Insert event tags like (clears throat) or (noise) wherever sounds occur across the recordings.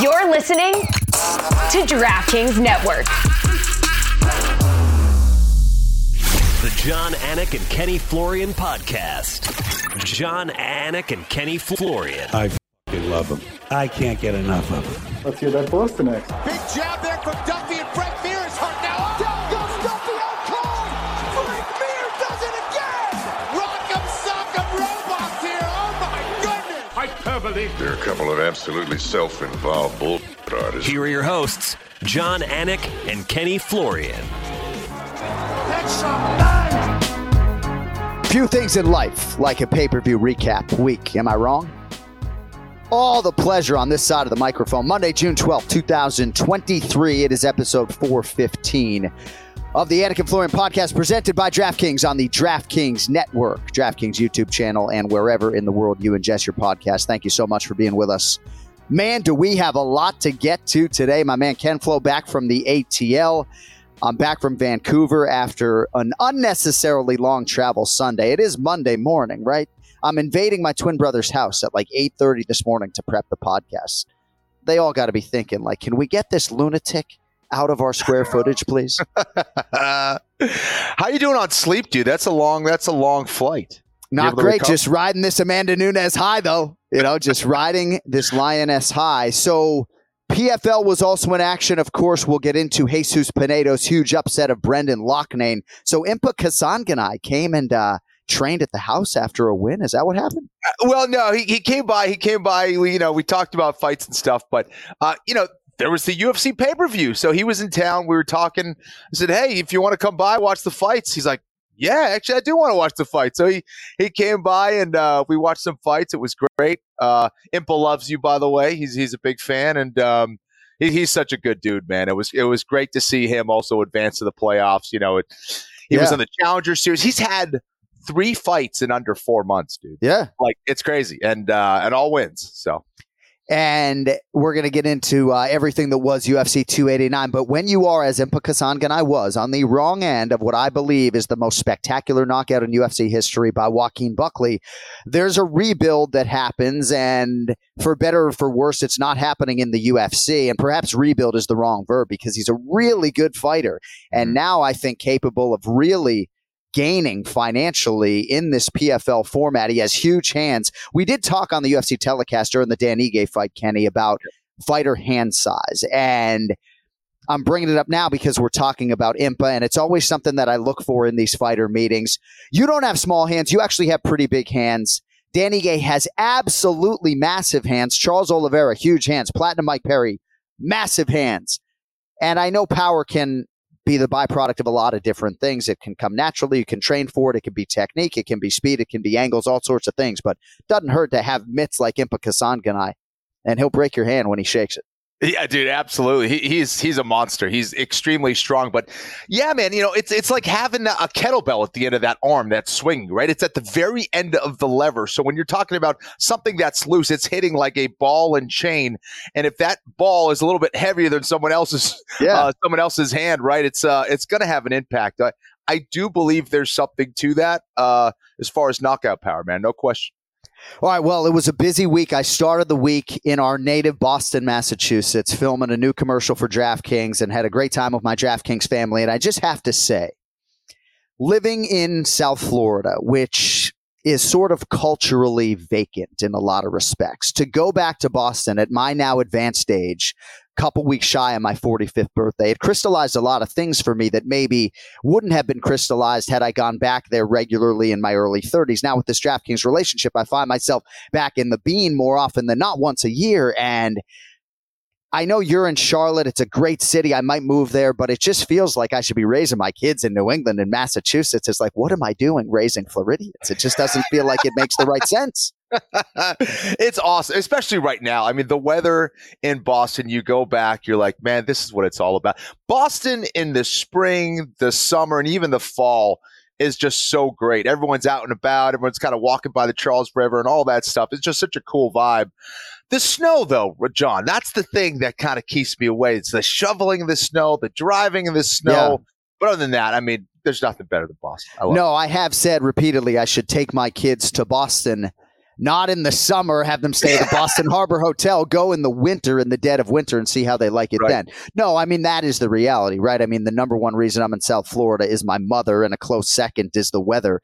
You're listening to DraftKings Network. The Jon Anik and Kenny Florian podcast. Jon Anik and Kenny Florian. I f***ing love them. I can't get enough of them. Let's hear that Boston next. Big jab there from Duffy and Frank They're a couple of absolutely self-involved bull artists. Here are your hosts, Jon Anik and Kenny Florian. That's some bang. Few things in life like a pay per view recap week. Am I wrong? All the pleasure on this side of the microphone. Monday, June twelfth, 2023. It is episode 415 of the Anik and Florian podcast presented by DraftKings on the DraftKings Network, DraftKings YouTube channel, and wherever in the world you ingest your podcast. Thank you so much for being with us. Man, do we have a lot to get to today. My man Ken Flo back from the ATL. I'm back from Vancouver after an unnecessarily long travel Sunday. It is Monday morning, right? I'm invading my twin brother's house at like 8:30 this morning to prep the podcast. They all got to be thinking like, can we get this lunatic out of our square footage, please? (laughs) How you doing on sleep, dude? That's a long. That's a long flight. Not great. Just riding this Amanda Nunes high, though. You know, just (laughs) riding this Lioness high. So PFL was also in action. Of course, we'll get into Jesus Pinedo's huge upset of Brendan Loughnane. So Impa Kasanganay came and uh, trained at the house after a win. Is that what happened? Well, no, he, he came by. He came by. We, you know, we talked about fights and stuff, but uh, you know, there was the UFC pay per view. So he was in town. We were talking. I said, "Hey, if you want to come by, watch the fights." He's like, "Yeah, actually, I do want to watch the fight." So he he came by and uh, we watched some fights. It was great. Uh, Impa loves you, by the way. He's he's a big fan, and um, he, he's such a good dude, man. It was it was great to see him also advance to the playoffs. You know, it, he was Yeah. on the Challenger Series. He's had three fights in under four months, dude Yeah. like it's crazy and uh and all wins so And we're going to get into uh, everything that was UFC 289. But when you are, as Impa Kasanganay was, on the wrong end of what I believe is the most spectacular knockout in UFC history by Joaquin Buckley, there's a rebuild that happens. And for better or for worse, it's not happening in the UFC. And perhaps rebuild is the wrong verb because he's a really good fighter. And now I think capable of really gaining financially in this PFL format. He has huge hands. We did talk on the UFC telecast during the Dan Ige fight, Kenny, about fighter hand size. And I'm bringing it up now because we're talking about IMPA, and it's always something that I look for in these fighter meetings. You don't have small hands, you actually have pretty big hands. Dan Ige has absolutely massive hands. Charles Oliveira, huge hands. Platinum Mike Perry, massive hands. And I know power can be the byproduct of a lot of different things. It can come naturally. You can train for it. It can be technique. It can be speed. It can be angles, all sorts of things. But doesn't hurt to have mitts like Impa Kasanganay, and he'll break your hand when he shakes it. Yeah, dude, absolutely. He, he's he's a monster. He's extremely strong. But yeah, man, you know, it's it's like having a kettlebell at the end of that arm that's swinging, right? It's at the very end of the lever. So when you're talking about something that's loose, it's hitting like a ball and chain. And if that ball is a little bit heavier than someone else's, Yeah. uh, someone else's hand, right? It's uh, it's going to have an impact. I, I do believe there's something to that uh, as far as knockout power, man. No question. All right. Well, it was a busy week. I started the week in our native Boston, Massachusetts, filming a new commercial for DraftKings and had a great time with my DraftKings family. And I just have to say, living in South Florida, which is sort of culturally vacant in a lot of respects, to go back to Boston at my now advanced age, couple weeks shy of my 45th birthday, it crystallized a lot of things for me that maybe wouldn't have been crystallized had I gone back there regularly in my early 30s. Now, with this DraftKings relationship, I find myself back in the bean more often than not once a year. And I know you're in Charlotte. It's a great city. I might move there, but it just feels like I should be raising my kids in New England and Massachusetts. It's like, what am I doing raising Floridians? It just doesn't feel like it makes the right sense. (laughs) it's awesome, especially right now. I mean, the weather in Boston, you go back, you're like, man, this is what it's all about. Boston in the spring, the summer, and even the fall is just so great. Everyone's out and about, everyone's kind of walking by the Charles River and all that stuff. It's just such a cool vibe. The snow, though, John, that's the thing that kind of keeps me away. It's the shoveling of the snow, the driving in the snow. Yeah. But other than that, I mean, there's nothing better than Boston. I No, I have said repeatedly I should take my kids to Boston, not in the summer, have them stay at the Boston (laughs) Harbor Hotel, go in the winter, in the dead of winter, and see how they like it Right. then. No, I mean, that is the reality, right? I mean, the number one reason I'm in South Florida is my mother, and a close second is the weather.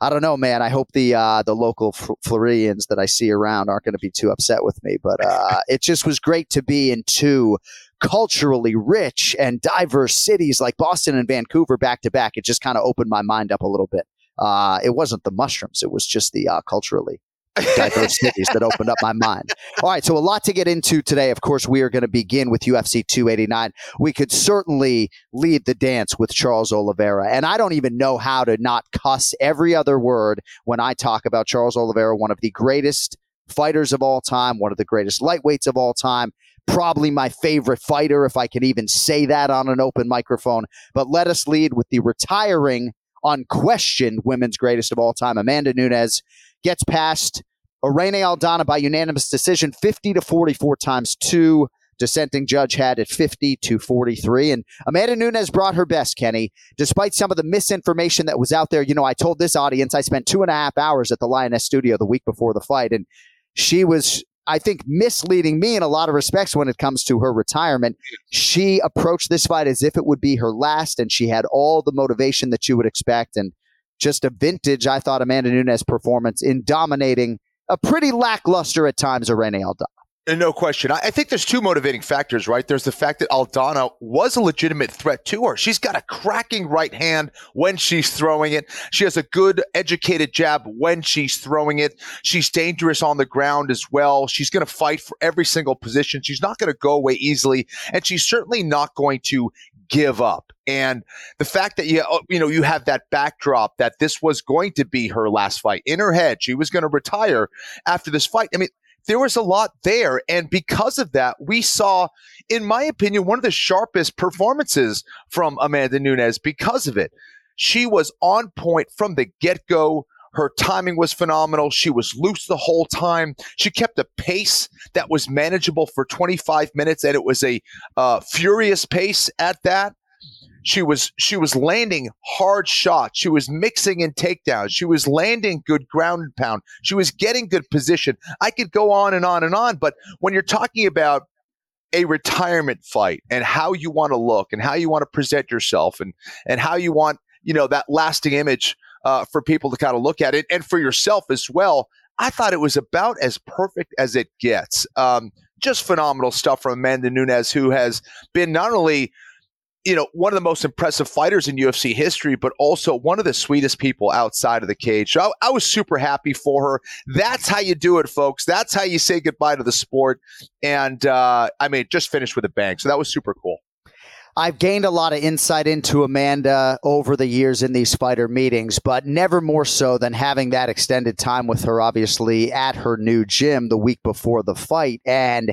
I don't know, man. I hope the uh, the local F- Floridians that I see around aren't going to be too upset with me. But uh, (laughs) it just was great to be in two culturally rich and diverse cities like Boston and Vancouver back to back. It just kind of opened my mind up a little bit. Uh, it wasn't the mushrooms; it was just the uh, culturally diverse cities that opened up my mind. All right, so a lot to get into today. Of course, we are going to begin with UFC 289. We could certainly lead the dance with Charles Oliveira, and I don't even know how to not cuss every other word when I talk about Charles Oliveira, one of the greatest fighters of all time, one of the greatest lightweights of all time. Probably my favorite fighter, if I can even say that on an open microphone. But let us lead with the retiring, unquestioned women's greatest of all time, Amanda Nunes gets past Irene Aldana by unanimous decision, 50 to 44 times two. Dissenting judge had at 50 to 43. And Amanda Nunes brought her best, Kenny. Despite some of the misinformation that was out there, you know, I told this audience I spent two and a half hours at the Lioness studio the week before the fight, and she was, I think, misleading me in a lot of respects when it comes to her retirement. She approached this fight as if it would be her last, and she had all the motivation that you would expect. And just a vintage, I thought, Amanda Nunes performance in dominating a pretty lackluster at times Irene Aldana. No question. I, I think there's two motivating factors, right? There's the fact that Aldana was a legitimate threat to her. She's got a cracking right hand when she's throwing it. She has a good, educated jab when she's throwing it. She's dangerous on the ground as well. She's going to fight for every single position. She's not going to go away easily, and she's certainly not going to give up. And the fact that you oh, you know you have that backdrop that this was going to be her last fight in her head, she was going to retire after this fight. I mean, there was a lot there. And because of that, we saw, in my opinion, one of the sharpest performances from Amanda Nunes because of it. She was on point from the get go. Her timing was phenomenal. She was loose the whole time. She kept a pace that was manageable for 25 minutes, and it was a uh, furious pace at that. She was she was landing hard shots. She was mixing in takedowns. She was landing good ground and pound. She was getting good position. I could go on and on and on, but when you're talking about a retirement fight and how you want to look and how you want to present yourself and and how you want you know that lasting image uh, for people to kind of look at it and for yourself as well. I thought it was about as perfect as it gets. Um, just phenomenal stuff from Amanda Nunes, who has been not only you know, one of the most impressive fighters in UFC history, but also one of the sweetest people outside of the cage. So I, I, was super happy for her. That's how you do it, folks. That's how you say goodbye to the sport. And uh, I mean, just finished with a bang. So that was super cool. I've gained a lot of insight into Amanda over the years in these fighter meetings, but never more so than having that extended time with her, obviously, at her new gym the week before the fight. And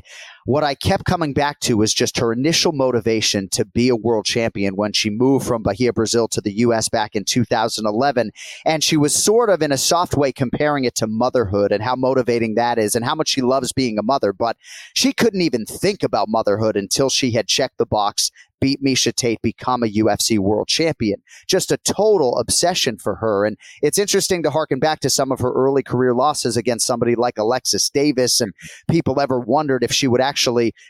what I kept coming back to was just her initial motivation to be a world champion when she moved from Bahia, Brazil to the US back in 2011. And she was sort of in a soft way comparing it to motherhood and how motivating that is and how much she loves being a mother. But she couldn't even think about motherhood until she had checked the box beat Miesha Tate, become a UFC world champion. Just a total obsession for her. And it's interesting to harken back to some of her early career losses against somebody like Alexis Davis. And people ever wondered if she would actually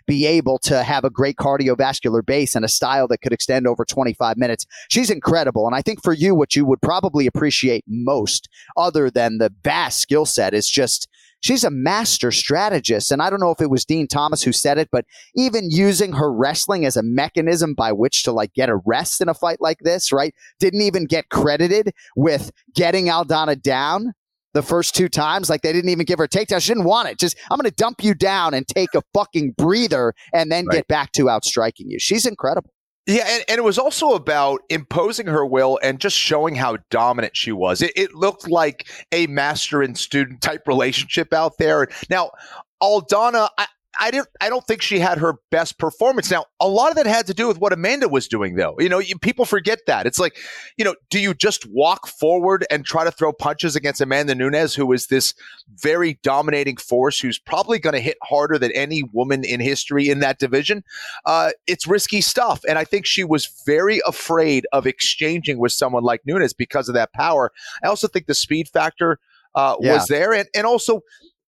be able to have a great cardiovascular base and a style that could extend over 25 minutes. She's incredible. And I think for you, what you would probably appreciate most, other than the vast skill set, is just she's a master strategist. And I don't know if it was Dean Thomas who said it, but even using her wrestling as a mechanism by which to like get a rest in a fight like this, right? Didn't even get credited with getting Aldana down the first two times. Like they didn't even give her a takedown. She didn't want it. Just, I'm going to dump you down and take a fucking breather and then right. get back to outstriking you. She's incredible. Yeah, and, and, it was also about imposing her will and just showing how dominant she was. It, it looked like a master and student type relationship out there. Now, Aldana, I, I didn't. I don't think she had her best performance. Now, a lot of that had to do with what Amanda was doing, though. You know, you, people forget that. It's like, you know, do you just walk forward and try to throw punches against Amanda Nunes, who is this very dominating force, who's probably going to hit harder than any woman in history in that division? Uh, it's risky stuff, and I think she was very afraid of exchanging with someone like Nunes because of that power. I also think the speed factor uh, yeah. was there, and and also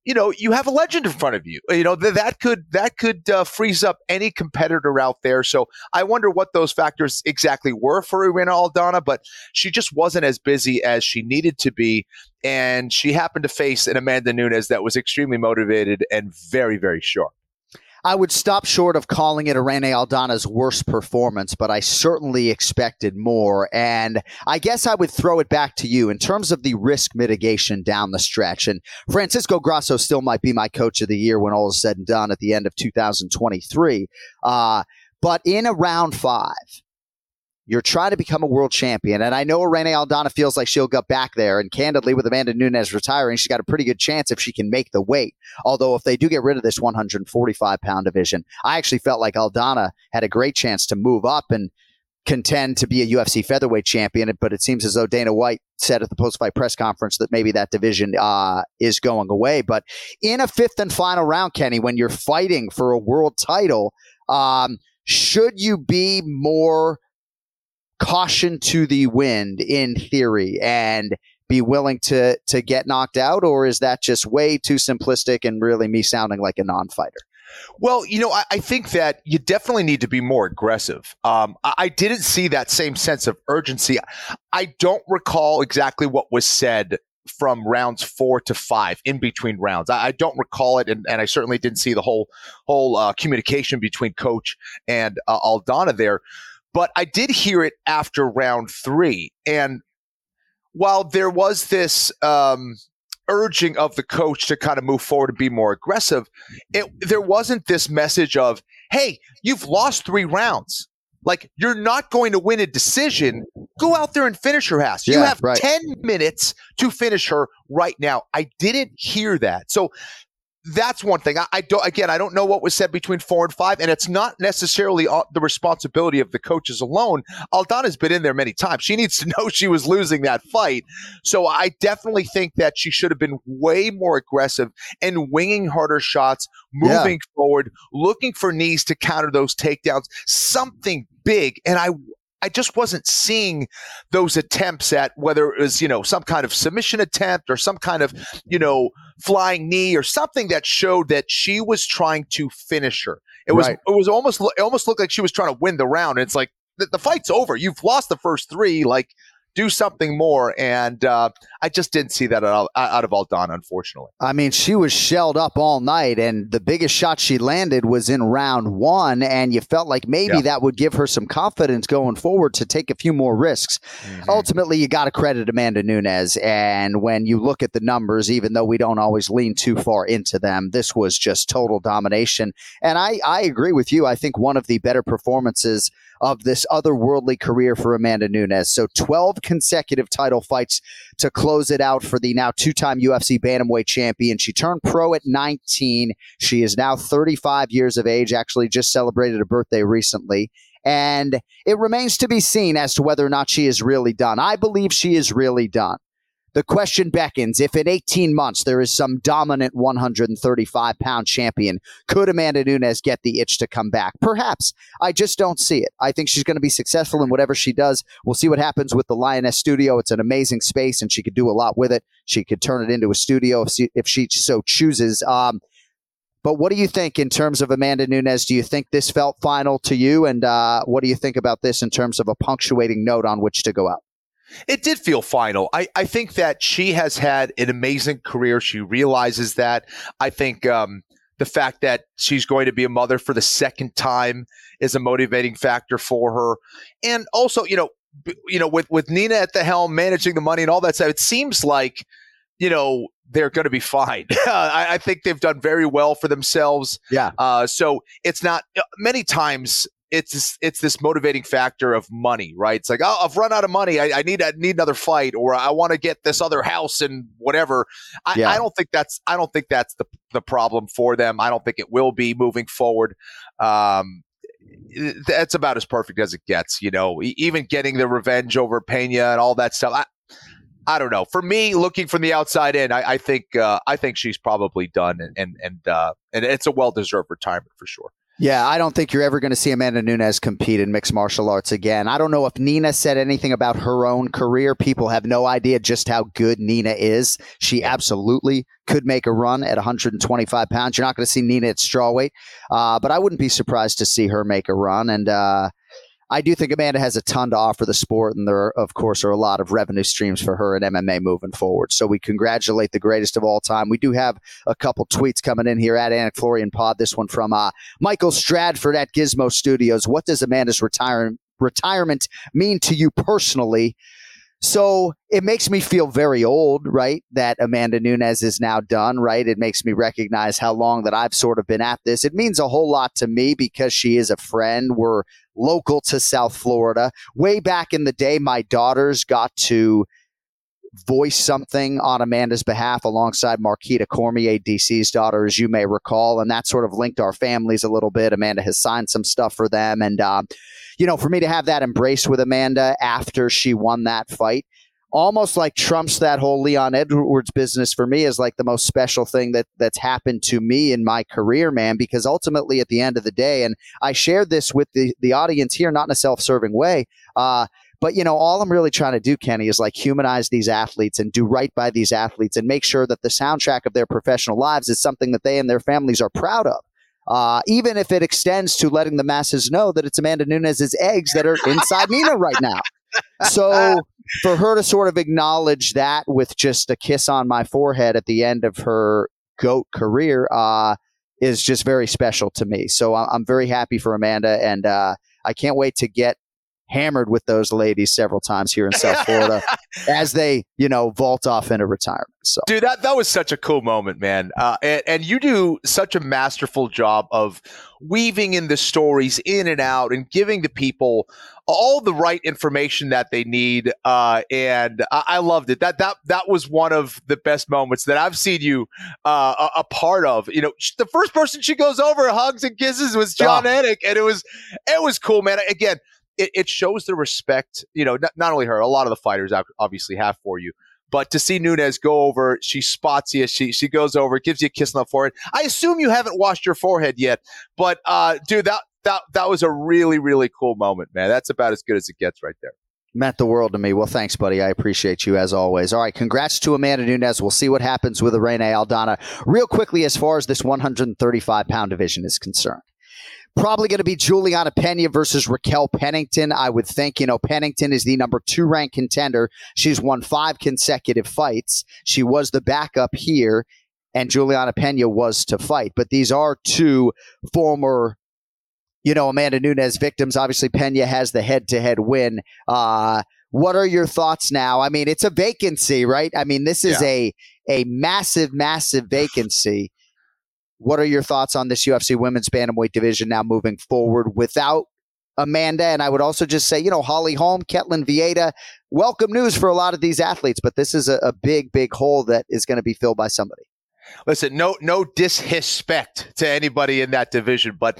you know you have a legend in front of you you know th- that could that could uh, freeze up any competitor out there. So i wonder what those factors exactly were for irina aldana but she just wasn't as busy as she needed to be and she happened to face an amanda nunes that was extremely motivated and very very sharp I would stop short of calling it Irene Aldana's worst performance, but I certainly expected more. And I guess I would throw it back to you in terms of the risk mitigation down the stretch. And Francisco Grasso still might be my coach of the year when all is said and done at the end of 2023. Uh, but in a round five, you're trying to become a world champion. And I know Irene Aldana feels like she'll get back there. And candidly, with Amanda Nunes retiring, she's got a pretty good chance if she can make the weight. Although, if they do get rid of this 145 pound division, I actually felt like Aldana had a great chance to move up and contend to be a UFC featherweight champion. But it seems as though Dana White said at the post fight press conference that maybe that division uh, is going away. But in a fifth and final round, Kenny, when you're fighting for a world title, um, should you be more caution to the wind in theory and be willing to to get knocked out or is that just way too simplistic and really me sounding like a non-fighter well, you know, I, I, think that you definitely need to be more aggressive. Um, I, I, didn't see that same sense of urgency. I don't recall exactly what was said from rounds four to five in between rounds. I, I don't recall it, and, and, I certainly didn't see the whole whole uh, communication between coach and uh, Aldana there. But I did hear it after round three. And while there was this um, urging of the coach to kind of move forward and be more aggressive, it, there wasn't this message of, hey, you've lost three rounds. Like, you're not going to win a decision. Go out there and finish her ass. Yeah, you have right. 10 minutes to finish her right now. I didn't hear that. So that's one thing. I, I, don't. Again, I don't know what was said between four and five, and it's not necessarily the responsibility of the coaches alone. Aldana's been in there many times. She needs to (laughs) know she was losing that fight. So I definitely think that she should have been way more aggressive and winging harder shots, moving yeah. forward, looking for knees to counter those takedowns. Something big, and I I just wasn't seeing those attempts at whether it was, you know, some kind of submission attempt or some kind of, you know, flying knee or something that showed that she was trying to finish her. It was, right. it was almost, it almost looked like she was trying to win the round. And it's like, the, the fight's over. You've lost the first three. Like, do something more. And uh, I just didn't see that out, out of Aldana, unfortunately. I mean, she was shelled up all night, and the biggest shot she landed was in round one. And you felt like maybe yeah. that would give her some confidence going forward to take a few more risks. Mm-hmm. Ultimately, you got to credit Amanda Nunes. And when you look at the numbers, even though we don't always lean too far into them, this was just total domination. And I, I agree with you. I think one of the better performances of this otherworldly career for Amanda Nunes. So 12 consecutive title fights to close it out for the now two time UFC Bantamweight champion. She turned pro at 19. She is now 35 years of age, actually, just celebrated a birthday recently. And it remains to be seen as to whether or not she is really done. I believe she is really done. The question beckons if in 18 months there is some dominant 135 pound champion, could Amanda Nunes get the itch to come back? Perhaps. I just don't see it. I think she's going to be successful in whatever she does. We'll see what happens with the Lioness studio. It's an amazing space and she could do a lot with it. She could turn it into a studio if she, if she so chooses. Um, but what do you think in terms of Amanda Nunes? Do you think this felt final to you? And uh, what do you think about this in terms of a punctuating note on which to go out? It did feel final. I, I think that she has had an amazing career. She realizes that. I think um, the fact that she's going to be a mother for the second time is a motivating factor for her. And also, you know, b- you know, with with Nina at the helm, managing the money and all that stuff, it seems like, you know, they're going to be fine. (laughs) I, I, think they've done very well for themselves. Yeah. Uh, so it's not uh, many times it's this, it's this motivating factor of money, right? It's like, oh, I've run out of money. I, I need I need another fight, or I want to get this other house and whatever. I, Yeah. I don't think that's I don't think that's the the problem for them. I don't think it will be moving forward. Um, that's about as perfect as it gets. You know, even getting the revenge over Pena and all that stuff. I, I don't know. For me, looking from the outside in, I, I think uh, I think she's probably done, and and and, uh, and it's a well deserved retirement for sure. Yeah, I don't think you're ever going to see Amanda Nunes compete in mixed martial arts again. I don't know if Nina said anything about her own career. People have no idea just how good Nina is. She absolutely could make a run at 125 pounds. You're not going to see Nina at strawweight, uh, but I wouldn't be surprised to see her make a run. And uh, I do think Amanda has a ton to offer the sport, and there, of course, are a lot of revenue streams for her in MMA moving forward. So we congratulate the greatest of all time. We do have a couple tweets coming in here at Anik Florian Pod. This one from uh, Michael Stradford at Gizmo Studios. What does Amanda's retire- retirement mean to you personally? So it makes me feel very old, right? That Amanda Nunes is now done, right? It makes me recognize how long that I've sort of been at this. It means a whole lot to me because she is a friend. We're local to South Florida. Way back in the day, my daughters got to voice something on Amanda's behalf alongside Marquita Cormier, DC's daughter, as you may recall. And that sort of linked our families a little bit. Amanda has signed some stuff for them. And, um, you know, for me to have that embrace with Amanda after she won that fight, almost like trumps that whole Leon Edwards business for me is like the most special thing that that's happened to me in my career, man. Because ultimately, at the end of the day, and I shared this with the the audience here, not in a self serving way. Uh, but you know, all I'm really trying to do, Kenny, is like humanize these athletes and do right by these athletes and make sure that the soundtrack of their professional lives is something that they and their families are proud of. Uh, even if it extends to letting the masses know that it's Amanda Nunes' eggs that are inside Nina right now. So for her to sort of acknowledge that with just a kiss on my forehead at the end of her goat career uh, is just very special to me. So I'm very happy for Amanda, and uh, I can't wait to get hammered with those ladies several times here in South Florida (laughs) as they, you know, vault off into retirement. So Dude, that, that was such a cool moment, man. Uh, and, and you do such a masterful job of weaving in the stories in and out and giving the people all the right information that they need. Uh, and I, I loved it. That that that was one of the best moments that I've seen you uh, a, a part of. You know, the first person she goes over, hugs and kisses was John Oh. Anik, and it was it was cool, man. Again. It, it shows the respect, you know, not, not only her, a lot of the fighters obviously have for you, but to see Nunes go over, she spots you, she she goes over, gives you a kiss on the forehead. I assume you haven't washed your forehead yet, but uh, dude, that that that was a really really cool moment, man. That's about as good as it gets right there. meant the world to me. Well, thanks, buddy. I appreciate you as always. All right, congrats to Amanda Nunes. We'll see what happens with Irene Aldana. Real quickly, as far as this 135 pound division is concerned. Probably going to be Julianna Peña versus Raquel Pennington. I would think, you know, Pennington is the number two ranked contender. She's won five consecutive fights. She was the backup here, and Julianna Peña was to fight. But these are two former, you know, Amanda Nunes victims. Obviously, Pena has the head to head win. Uh, what are your thoughts now? I mean, it's a vacancy, right? I mean, this is Yeah. a a massive, massive vacancy. What are your thoughts on this UFC women's bantamweight division now moving forward without Amanda. And I would also just say, you know, Holly Holm, Ketlen Vieira, welcome news for a lot of these athletes, but this is a, a big, big hole that is going to be filled by somebody. Listen, no, no disrespect to anybody in that division, but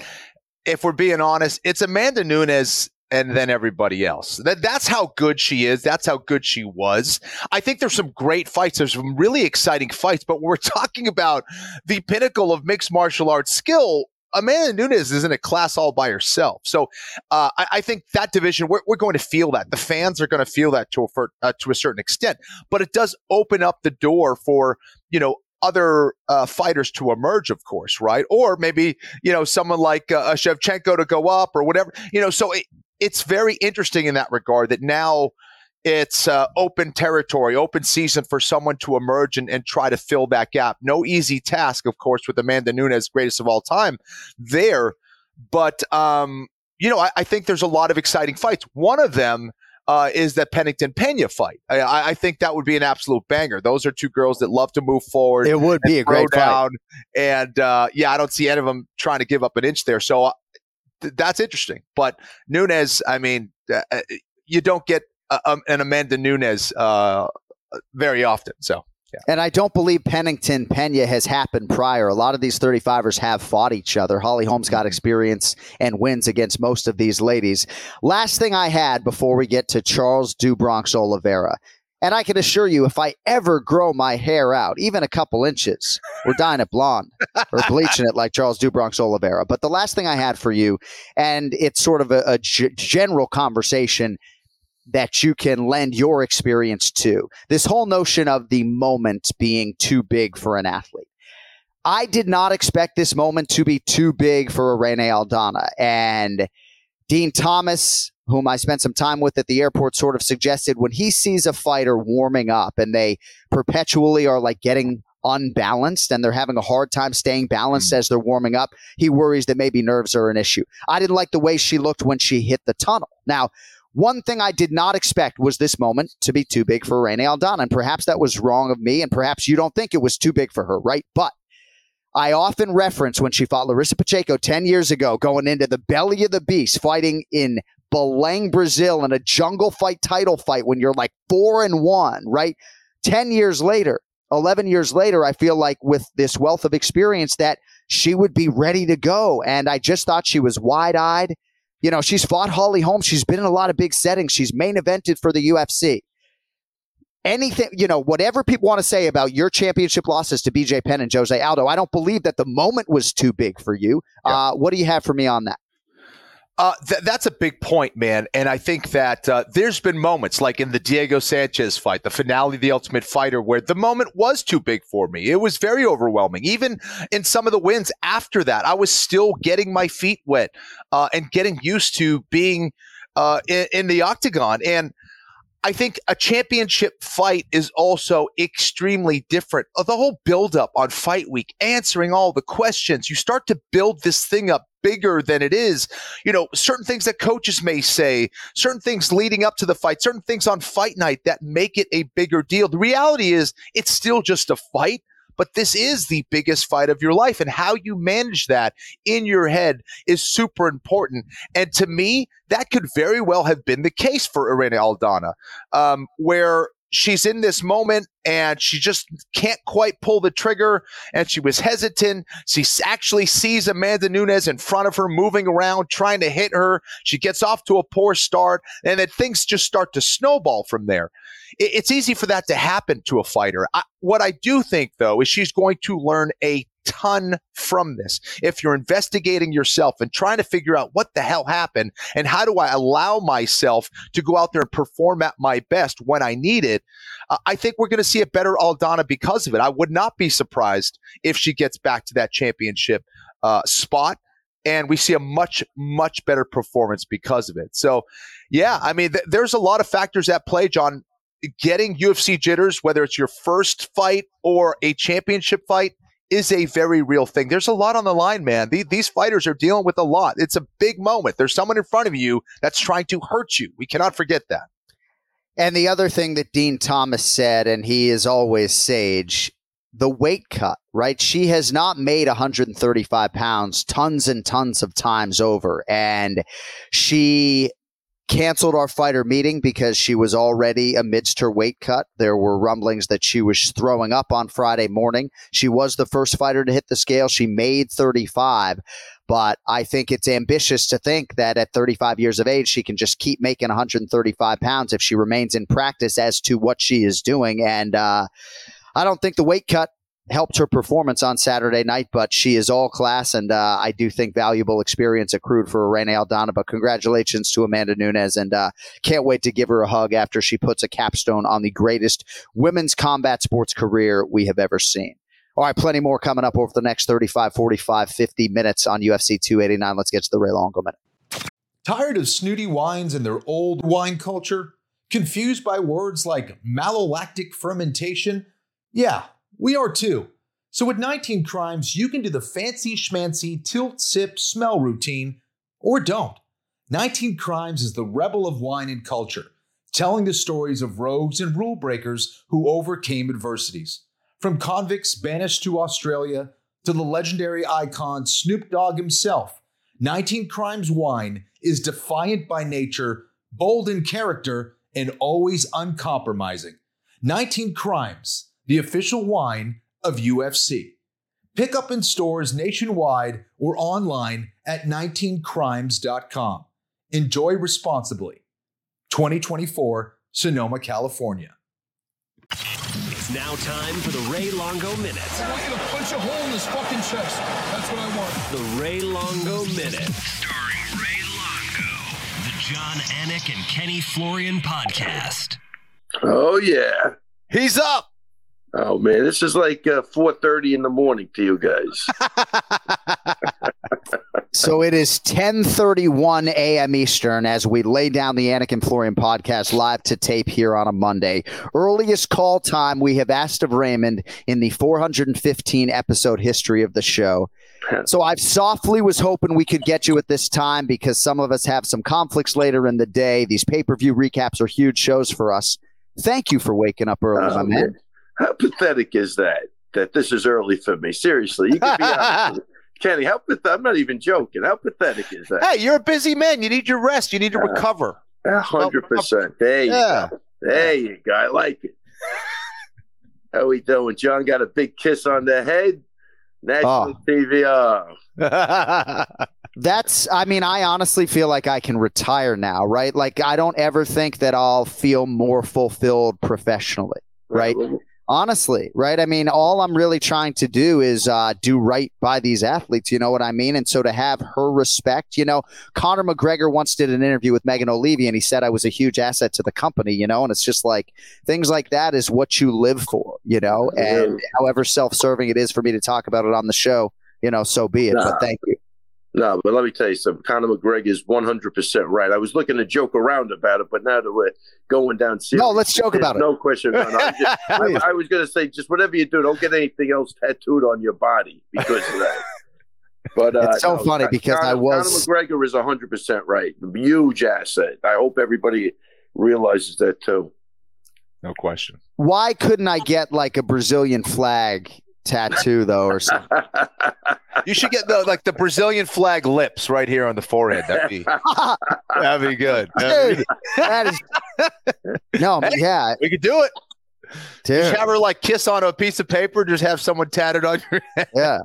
if we're being honest, it's Amanda Nunes and then everybody else. That that's how good she is. That's how good she was. I think there's some great fights. There's some really exciting fights, but we're (laughs) talking about the pinnacle of mixed martial arts skill. Amanda Nunes is in a class all by herself. So uh, I, I, think that division, we're, we're, going to feel that. The fans are going to feel that to a, uh, to a certain extent. But it does open up the door for, you know, other uh, fighters to emerge, of course, right? Or maybe you know someone like uh, Shevchenko to go up or whatever. You know, so it, it's very interesting in that regard that now it's uh, open territory, open season for someone to emerge and, and, try to fill that gap. No easy task, of course, with Amanda Nunes, greatest of all time, there. But um, you know, I, I think there's a lot of exciting fights. One of them uh, is that Pennington Pena fight. I, I, think that would be an absolute banger. Those are two girls that love to move forward. It would be a great down. Fight. And uh, yeah, I don't see any of them trying to give up an inch there. So uh, th- that's interesting. But Nunes, I mean, uh, uh you don't get a, um, an Amanda Nunes uh, very often. So. Yeah. And I don't believe Pennington Pena has happened prior. A lot of these 35ers have fought each other. Holly Holm's got mm-hmm. experience and wins against most of these ladies. Last thing I had before we get to Charles do Bronx Oliveira. And I can assure you, if I ever grow my hair out, even a couple inches, we're dyeing it blonde or (laughs) bleaching it like Charles do Bronx Oliveira. But the last thing I had for you, and it's sort of a, a g- general conversation that you can lend your experience to. This whole notion of the moment being too big for an athlete. I did not expect this moment to be too big for Irene Aldana. And Dean Thomas, whom I spent some time with at the airport, sort of suggested when he sees a fighter warming up and they perpetually are like getting unbalanced and they're having a hard time staying balanced mm. as they're warming up, he worries that maybe nerves are an issue. I didn't like the way she looked when she hit the tunnel. Now, one thing I did not expect was this moment to be too big for Irene Aldana. And perhaps that was wrong of me, and perhaps you don't think it was too big for her, right? But I often reference when she fought Larissa Pacheco 10 years ago, going into the belly of the beast, fighting in Belém, Brazil, in a jungle fight title fight when you're like four and one, right? 10 years later, 11 years later, I feel like with this wealth of experience that she would be ready to go. And I just thought she was wide eyed you know, she's fought Holly Holmes. She's been in a lot of big settings. She's main evented for the UFC. Anything, you know, whatever people want to say about your championship losses to BJ Penn and Jose Aldo, I don't believe that the moment was too big for you. Yeah. Uh, what do you have for me on that? Uh, th- that's a big point, man. And I think that uh, there's been moments like in the Diego Sanchez fight, the finale The Ultimate Fighter, where the moment was too big for me. It was very overwhelming. Even in some of the wins after that, I was still getting my feet wet uh, and getting used to being uh, in, in the octagon. And I think a championship fight is also extremely different. Uh, the whole buildup on fight week, answering all the questions, you start to build this thing up bigger than it is. You know, certain things that coaches may say, certain things leading up to the fight, certain things on fight night that make it a bigger deal. The reality is it's still just a fight but this is the biggest fight of your life. And how you manage that in your head is super important. And to me, that could very well have been the case for Irene Aldana, um, where she's in this moment and she just can't quite pull the trigger and she was hesitant. She actually sees Amanda Nunes in front of her moving around trying to hit her. She gets off to a poor start and then things just start to snowball from there it's easy for that to happen to a fighter. I, what I do think, though, is she's going to learn a ton from this. If you're investigating yourself and trying to figure out what the hell happened and how do I allow myself to go out there and perform at my best when I need it, uh, I think we're going to see a better Aldana because of it. I would not be surprised if she gets back to that championship uh, spot and we see a much much better performance because of it. So, yeah, I mean, th- there's a lot of factors at play, John getting UFC jitters, whether it's your first fight or a championship fight, is a very real thing. There's a lot on the line, man. These, fighters are dealing with a lot. It's a big moment. There's someone in front of you that's trying to hurt you. We cannot forget that. And the other thing that Dean Thomas said, and he is always sage, the weight cut, right? She has not made 135 pounds tons and tons of times over. And she canceled our fighter meeting because she was already amidst her weight cut. There were rumblings that she was throwing up on Friday morning. She was the first fighter to hit the scale. She made 35. But I think it's ambitious to think that at 35 years of age, she can just keep making 135 pounds if she remains in practice as to what she is doing. And uh, I don't think the weight cut helped her performance on Saturday night, but she is all class, and uh, I do think valuable experience accrued for Irene Aldana. But congratulations to Amanda Nunes, and uh, can't wait to give her a hug after she puts a capstone on the greatest women's combat sports career we have ever seen. All right, plenty more coming up over the next 35, 45, 50 minutes on UFC 289. Let's get to the Ray Longo minute. Tired of snooty wines and their old wine culture? Confused by words like malolactic fermentation? Yeah, we are too. So with 19 Crimes, you can do the fancy schmancy tilt sip smell routine or don't. 19 Crimes is the rebel of wine and culture, telling the stories of rogues and rule breakers who overcame adversities. From convicts banished to Australia to the legendary icon Snoop Dogg himself, 19 Crimes wine is defiant by nature, bold in character, and always uncompromising. 19 Crimes, the official wine of UFC. Pick up in stores nationwide or online at 19crimes.com. Enjoy responsibly. 2024, Sonoma, California. It's now time for the Ray Longo Minute. I want you to punch a hole in his fucking chest. That's what I want. The Ray Longo Minute. Starring Ray Longo. The Jon Anik and Kenny Florian podcast. Oh yeah, he's up. Oh man, this is like uh, four thirty in the morning to you guys. (laughs) (laughs) so it is 10:31 a.m. Eastern as we lay down the Anik and Florian podcast live to tape here on a Monday. Earliest call time we have asked of Raymond in the 415 episode history of the show. (laughs) So I softly was hoping we could get you at this time because some of us have some conflicts later in the day. These pay-per-view recaps are huge shows for us. Thank you for waking up early, Oh, my man. How pathetic is that? That this is early for me. Seriously, you can be honest. (laughs) Kenny, how pathetic? I'm not even joking. How pathetic is that? Hey, you're a busy man. You need your rest. You need to recover. A hundred percent. There you Yeah. go. There you go. I like it. (laughs) How we doing? John got a big kiss on the head. National ah. TV. Oh. Uh. (laughs) That's, I mean, I honestly feel like I can retire now, right? Like, I don't ever think that I'll feel more fulfilled professionally, right? Honestly, right? I mean, all I'm really trying to do is uh, do right by these athletes. You know what I mean? And so to have her respect, you know, Conor McGregor once did an interview with Megan Olivi and he said I was a huge asset to the company, you know, and it's just like things like that is what you live for, you know, and however self serving it is for me to talk about it on the show, you know, so be it. Nah. But thank you. No, but let me tell you something. Conor McGregor is 100% right. I was looking to joke around about it, but now that we're going down serious. No, let's joke there's about it. No question. about it. I, was just- (laughs) I- I was going to say, just whatever you do, don't get anything else tattooed on your body because of that. (laughs) But uh, It's so no, funny Con- because I was- Conor McGregor is 100% right. Huge asset. I hope everybody realizes that too. No question. Why couldn't I get like a Brazilian flag tattoo though, or something? (laughs) You should get the like the Brazilian flag lips right here on the forehead. That'd be (laughs) that'd be good. That'd be- Dude, that is no, Hey, yeah, we could do it. dude, Just have her like kiss on a piece of paper. Just have someone tatted on your (laughs) head. yeah.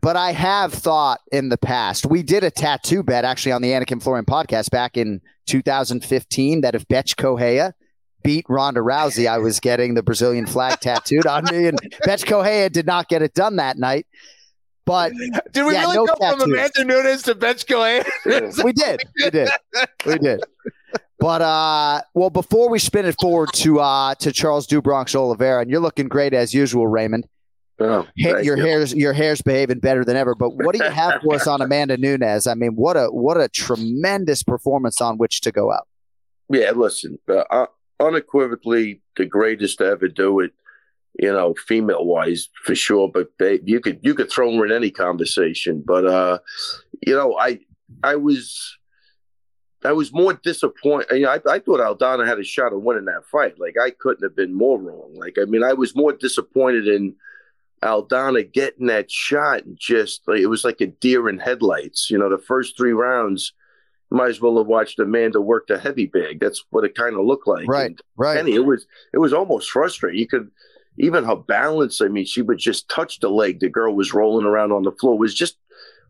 But I have thought in the past, we did a tattoo bet actually on the Anik and Florian podcast back in 2015 that if Bethe Correia beat Ronda Rousey, I was getting the Brazilian flag tattooed on me, and Bethe Correia did not get it done that night. But (laughs) Did we Yeah, really no go from. Amanda Nunes to Betchko? (laughs) we did. We did. We did. But uh well before we spin it forward to uh to Charles do Bronx Oliveira, and you're looking great as usual, Raymond. Oh, Hey, your you. hair's your hair's behaving better than ever. But what do you have for us on (laughs) Amanda Nunes? I mean, what a what a tremendous performance on which to go out. Yeah, listen, uh, uh, unequivocally the greatest to ever do it. You know, female wise for sure. But they, you could you could throw her in any conversation. But uh, you know, I I was I was more disappointed. You know, I, I thought Aldana had a shot of winning that fight. Like I couldn't have been more wrong. Like I mean, I was more disappointed in Aldana getting that shot. And just like it was like a deer in headlights. You know, the first three rounds, you might as well have watched Amanda work the heavy bag. That's what it kind of looked like. Right, And right. It was it was almost frustrating. You could even her balance. I mean, she would just touch the leg. The girl was rolling around on the floor. It was just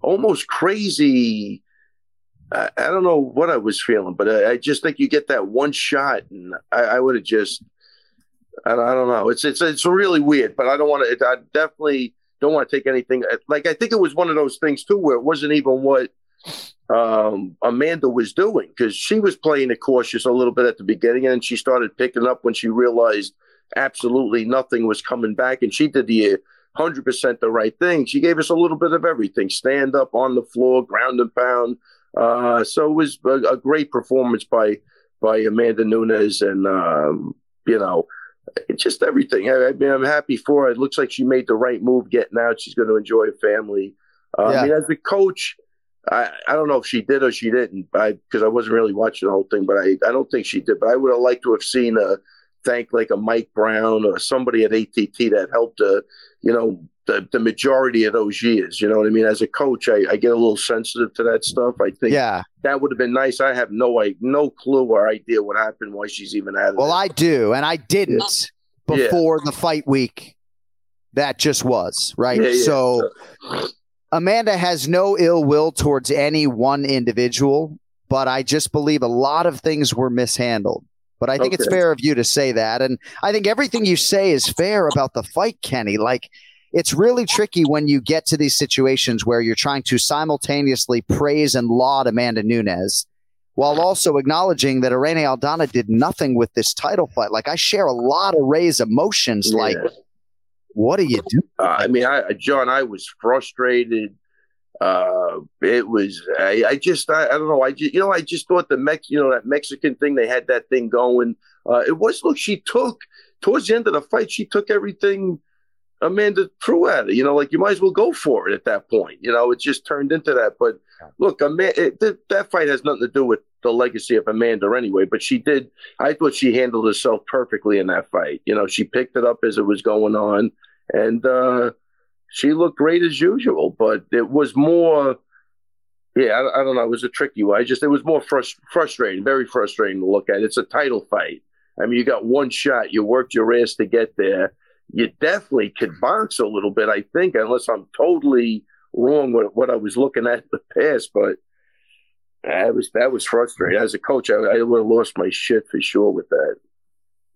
almost crazy. I, I don't know what I was feeling, but I, I just think you get that one shot, and I, I would have just. I, don't know. It's it's it's really weird, but I don't want to. I definitely don't want to take anything. Like I think it was one of those things too, where it wasn't even what um, Amanda was doing because she was playing it cautious a little bit at the beginning, and she started picking up when she realized absolutely nothing was coming back, and she did the hundred percent the right thing. She gave us a little bit of everything: stand up on the floor, ground and pound. Uh, so it was a, a great performance by by Amanda Nunes, and um, you know, just everything. I, I mean, I'm happy for her. It looks like she made the right move getting out. She's going to enjoy her family. Uh, Yeah. I mean, as a coach, I, I don't know if she did or she didn't, because I, wasn't really watching the whole thing. But I, I don't think she did. But I would have liked to have seen a thank like a Mike Brown or somebody at ATT that helped, uh, you know, the, the majority of those years. You know what I mean? As a coach, I, I get a little sensitive to that stuff. I think Yeah. that would have been nice. I have no I, no clue or idea what happened, why she's even out of Well. I do, and I didn't Yeah. before the fight week. That just was right. Yeah, yeah. So Amanda has no ill will towards any one individual, but I just believe a lot of things were mishandled. But I think it's fair of you to say that, and I think everything you say is fair about the fight, Kenny. Like. It's really tricky when you get to these situations where you're trying to simultaneously praise and laud Amanda Nunes while also acknowledging that Irene Aldana did nothing with this title fight. Like I share a lot of Ray's emotions. Like, what do you do? Uh, I mean, I, John, I was frustrated. Uh, it was, I, I just, I, I don't know. I just, you know, I just thought the Mex, you know, that Mexican thing, they had that thing going. Uh, it was, look, she took, towards the end of the fight, she took everything Amanda threw at her. You know, like you might as well go for it at that point. You know, it just turned into that. But look, Amanda, it, that, that fight has nothing to do with the legacy of Amanda anyway. But she did, I thought she handled herself perfectly in that fight. You know, she picked it up as it was going on. And, uh, she looked great as usual, but it was more. Yeah, I, I don't know. It was a tricky one. I just it was more frust- frustrating, very frustrating to look at. It's a title fight. I mean, you got one shot. You worked your ass to get there. You definitely could box a little bit, I think, unless I'm totally wrong with what I was looking at in the past. But that was that was frustrating. As a coach, I, I would have lost my shit for sure with that.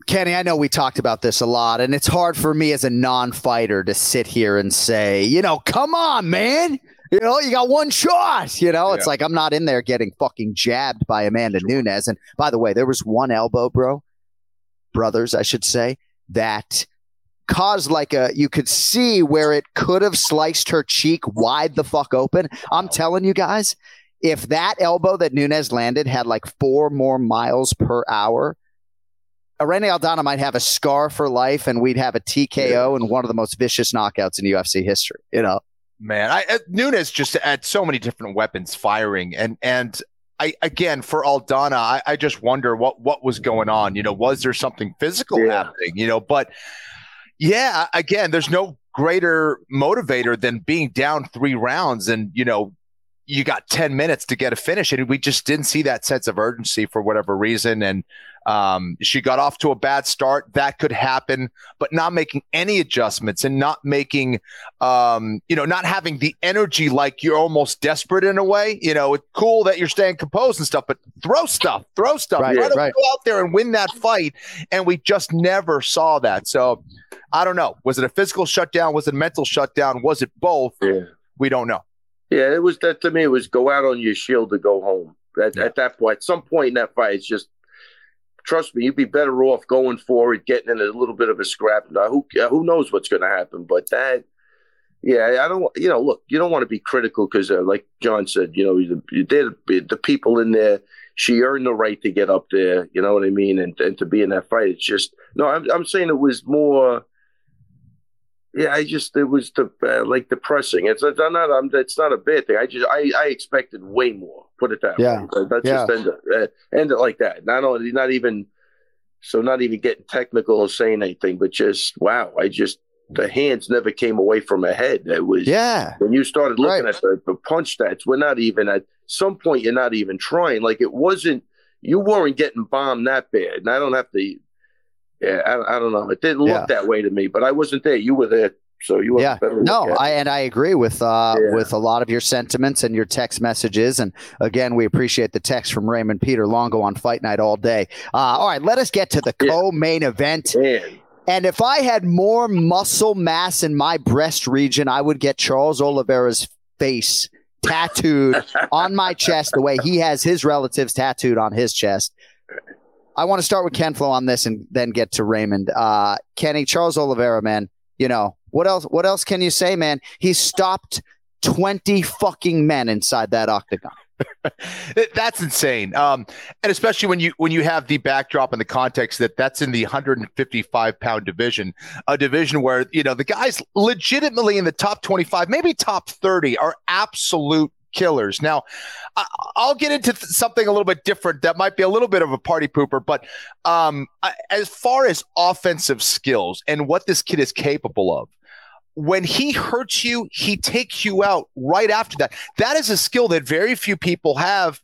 Kenny, I know we talked about this a lot, and it's hard for me as a non-fighter to sit here and say, you know, come on, man. You know, you got one shot. You know, it's Yeah. like I'm not in there getting fucking jabbed by Amanda Nunes. And by the way, there was one elbow, bro, brothers, I should say, that caused like a you could see where it could have sliced her cheek wide the fuck open. I'm telling you guys, if that elbow that Nunes landed had like four more miles per hour, Irene Aldana might have a scar for life, and we'd have a TKO and one of the most vicious knockouts in UFC history. You know, Man, I uh, Nunes just had so many different weapons firing, and and I again for Aldana, I, I just wonder what what was going on. You know, was there something physical happening? You know, but yeah, again, there's no greater motivator than being down three rounds, and you know. You got 10 minutes to get a finish, and we just didn't see that sense of urgency for whatever reason. And um, she got off to a bad start. That could happen, but not making any adjustments and not making, um, you know, not having the energy like you're almost desperate in a way. You know, it's cool that you're staying composed and stuff, but throw stuff, throw stuff, Right, try to right. go out there and win that fight. And we just never saw that. So I don't know. Was it a physical shutdown? Was it a mental shutdown? Was it both? Yeah. We don't know. Yeah, it was that to me. It was go out on your shield to go home. At, at that point, at some point in that fight, it's just trust me, you'd be better off going for it, getting in a little bit of a scrap. Now, who who knows what's going to happen? But that, yeah, I don't. You know, look, you don't want to be critical because, uh, like John said, you know, the, the people in there. She earned the right to get up there. You know what I mean, and and to be in that fight. It's just no. I'm I'm saying it was more. Yeah, I just it was the, uh, like depressing. It's, it's not I'm, it's not a bad thing. I just I, I expected way more Put it that Yeah. way. Let's Yeah. just end it, uh, end it like that. Not only, not even, so not even getting technical or saying anything, but just wow. I just the hands never came away from her head. It was Yeah. when you started looking at the, the punch stats. We're not even at some point. You're not even trying. Like it wasn't. You weren't getting bombed that bad. And I don't have to. Yeah, I, I don't know. It didn't look Yeah. that way to me, but I wasn't there. You were there, so you Yeah, better no. I and I agree with uh, Yeah. with a lot of your sentiments and your text messages. And again, we appreciate the text from Raymond Peter Longo on Fight Night all day. Uh, all right, let us get to the co-main event. Man. And if I had more muscle mass in my breast region, I would get Charles Oliveira's face tattooed (laughs) on my chest the way he has his relatives tattooed on his chest. I want to start with Ken Flo on this and then get to Raymond. Uh, Kenny, Charles Oliveira, man, you know, what else what else can you say, man? He stopped 20 fucking men inside that octagon. (laughs) That's insane. Um, and especially when you when you have the backdrop and the context that that's in the 155 pound division, a division where you know the guys legitimately in the top 25, maybe top 30, are absolute killers. Now, I, I'll get into th- something a little bit different that might be a little bit of a party pooper, but um, I, as far as offensive skills and what this kid is capable of, when he hurts you, he takes you out right after that. That is a skill that very few people have.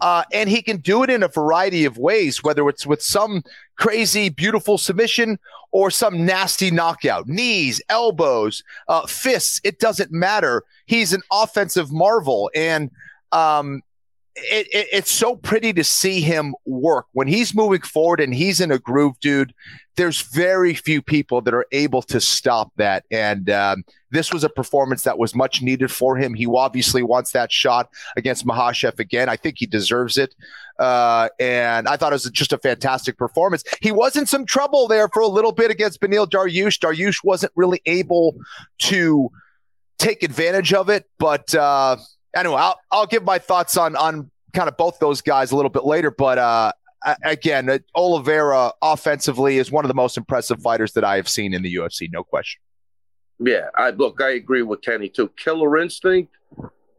Uh, and he can do it in a variety of ways, whether it's with some crazy, beautiful submission or some nasty knockout, knees, elbows, uh, fists. It doesn't matter. He's an offensive marvel. And, um, it, it, it's so pretty to see him work when he's moving forward and he's in a groove, dude. There's very few people that are able to stop that. And um, this was a performance that was much needed for him. He obviously wants that shot against Makhachev again. I think he deserves it. Uh, and I thought it was just a fantastic performance. He was in some trouble there for a little bit against Beneil Dariush. Dariush wasn't really able to take advantage of it, but uh, anyway, I'll I'll give my thoughts on on kind of both those guys a little bit later. But uh, again, uh, Oliveira offensively is one of the most impressive fighters that I have seen in the UFC, no question. Yeah, I look, I agree with Kenny too. Killer instinct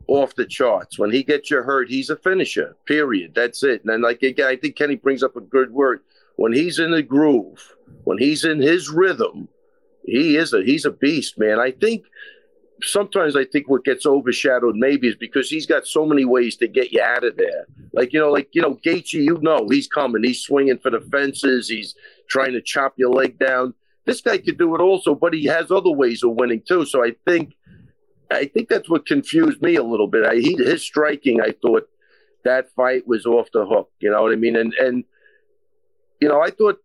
off the charts. When he gets you hurt, he's a finisher. Period. That's it. And like again, I think Kenny brings up a good word. When he's in the groove, when he's in his rhythm, he is a he's a beast, man. I think sometimes I think what gets overshadowed maybe is because he's got so many ways to get you out of there. Like you know, like you know, Gaethje, you know, he's coming. He's swinging for the fences. He's trying to chop your leg down. This guy could do it also, but he has other ways of winning too. So I think, I think that's what confused me a little bit. I, he, his striking, I thought that fight was off the hook. You know what I mean? And and you know, I thought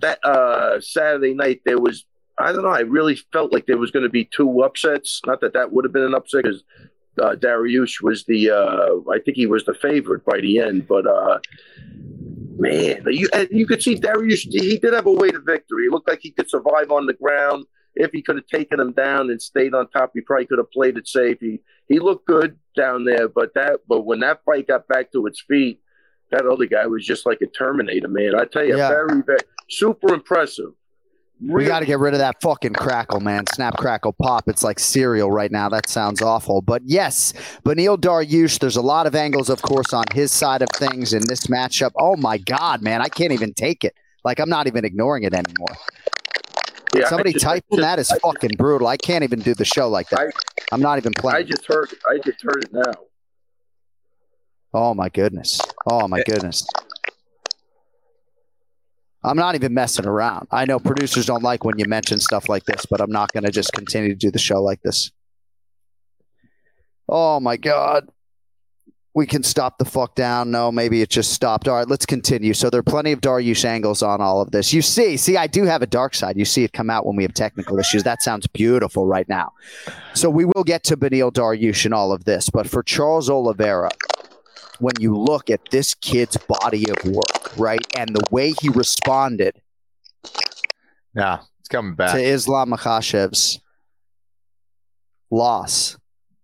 that uh, Saturday night there was. I don't know. I really felt like there was going to be two upsets. Not that that would have been an upset because uh, Dariush was the. Uh, I think he was the favorite by the end, but. Uh, Man, you and you could see Dariush. He did have a way to victory. It looked like he could survive on the ground. If he could have taken him down and stayed on top, he probably could have played it safe. He he looked good down there, but that but when that fight got back to its feet, that other guy was just like a Terminator, man. I tell you, Yeah. very very super impressive. We got to get rid of that fucking crackle, man. Snap, crackle, pop. It's like cereal right now. That sounds awful. But yes, Beneil Dariush, there's a lot of angles, of course, on his side of things in this matchup. Oh my God, man. I can't even take it. Like, I'm not even ignoring it anymore. Yeah, Somebody just- typing that is fucking brutal. I can't even do the show like that. I'm not even playing. I playing. just heard. I just heard it now. Oh my goodness. Oh my goodness. I'm not even messing around. I know producers don't like when you mention stuff like this, but I'm not going to just continue to do the show like this. Oh my God. We can stop the fuck down. No, maybe it just stopped. All right, let's continue. So there are plenty of Dariush angles on all of this. You see, see, I do have a dark side. You see it come out when we have technical issues. That sounds beautiful right now. So we will get to Beneil Dariush and all of this, but for Charles Oliveira, when you look at this kid's body of work, right, and the way he responded Yeah, it's coming back. to Islam Makhachev's loss,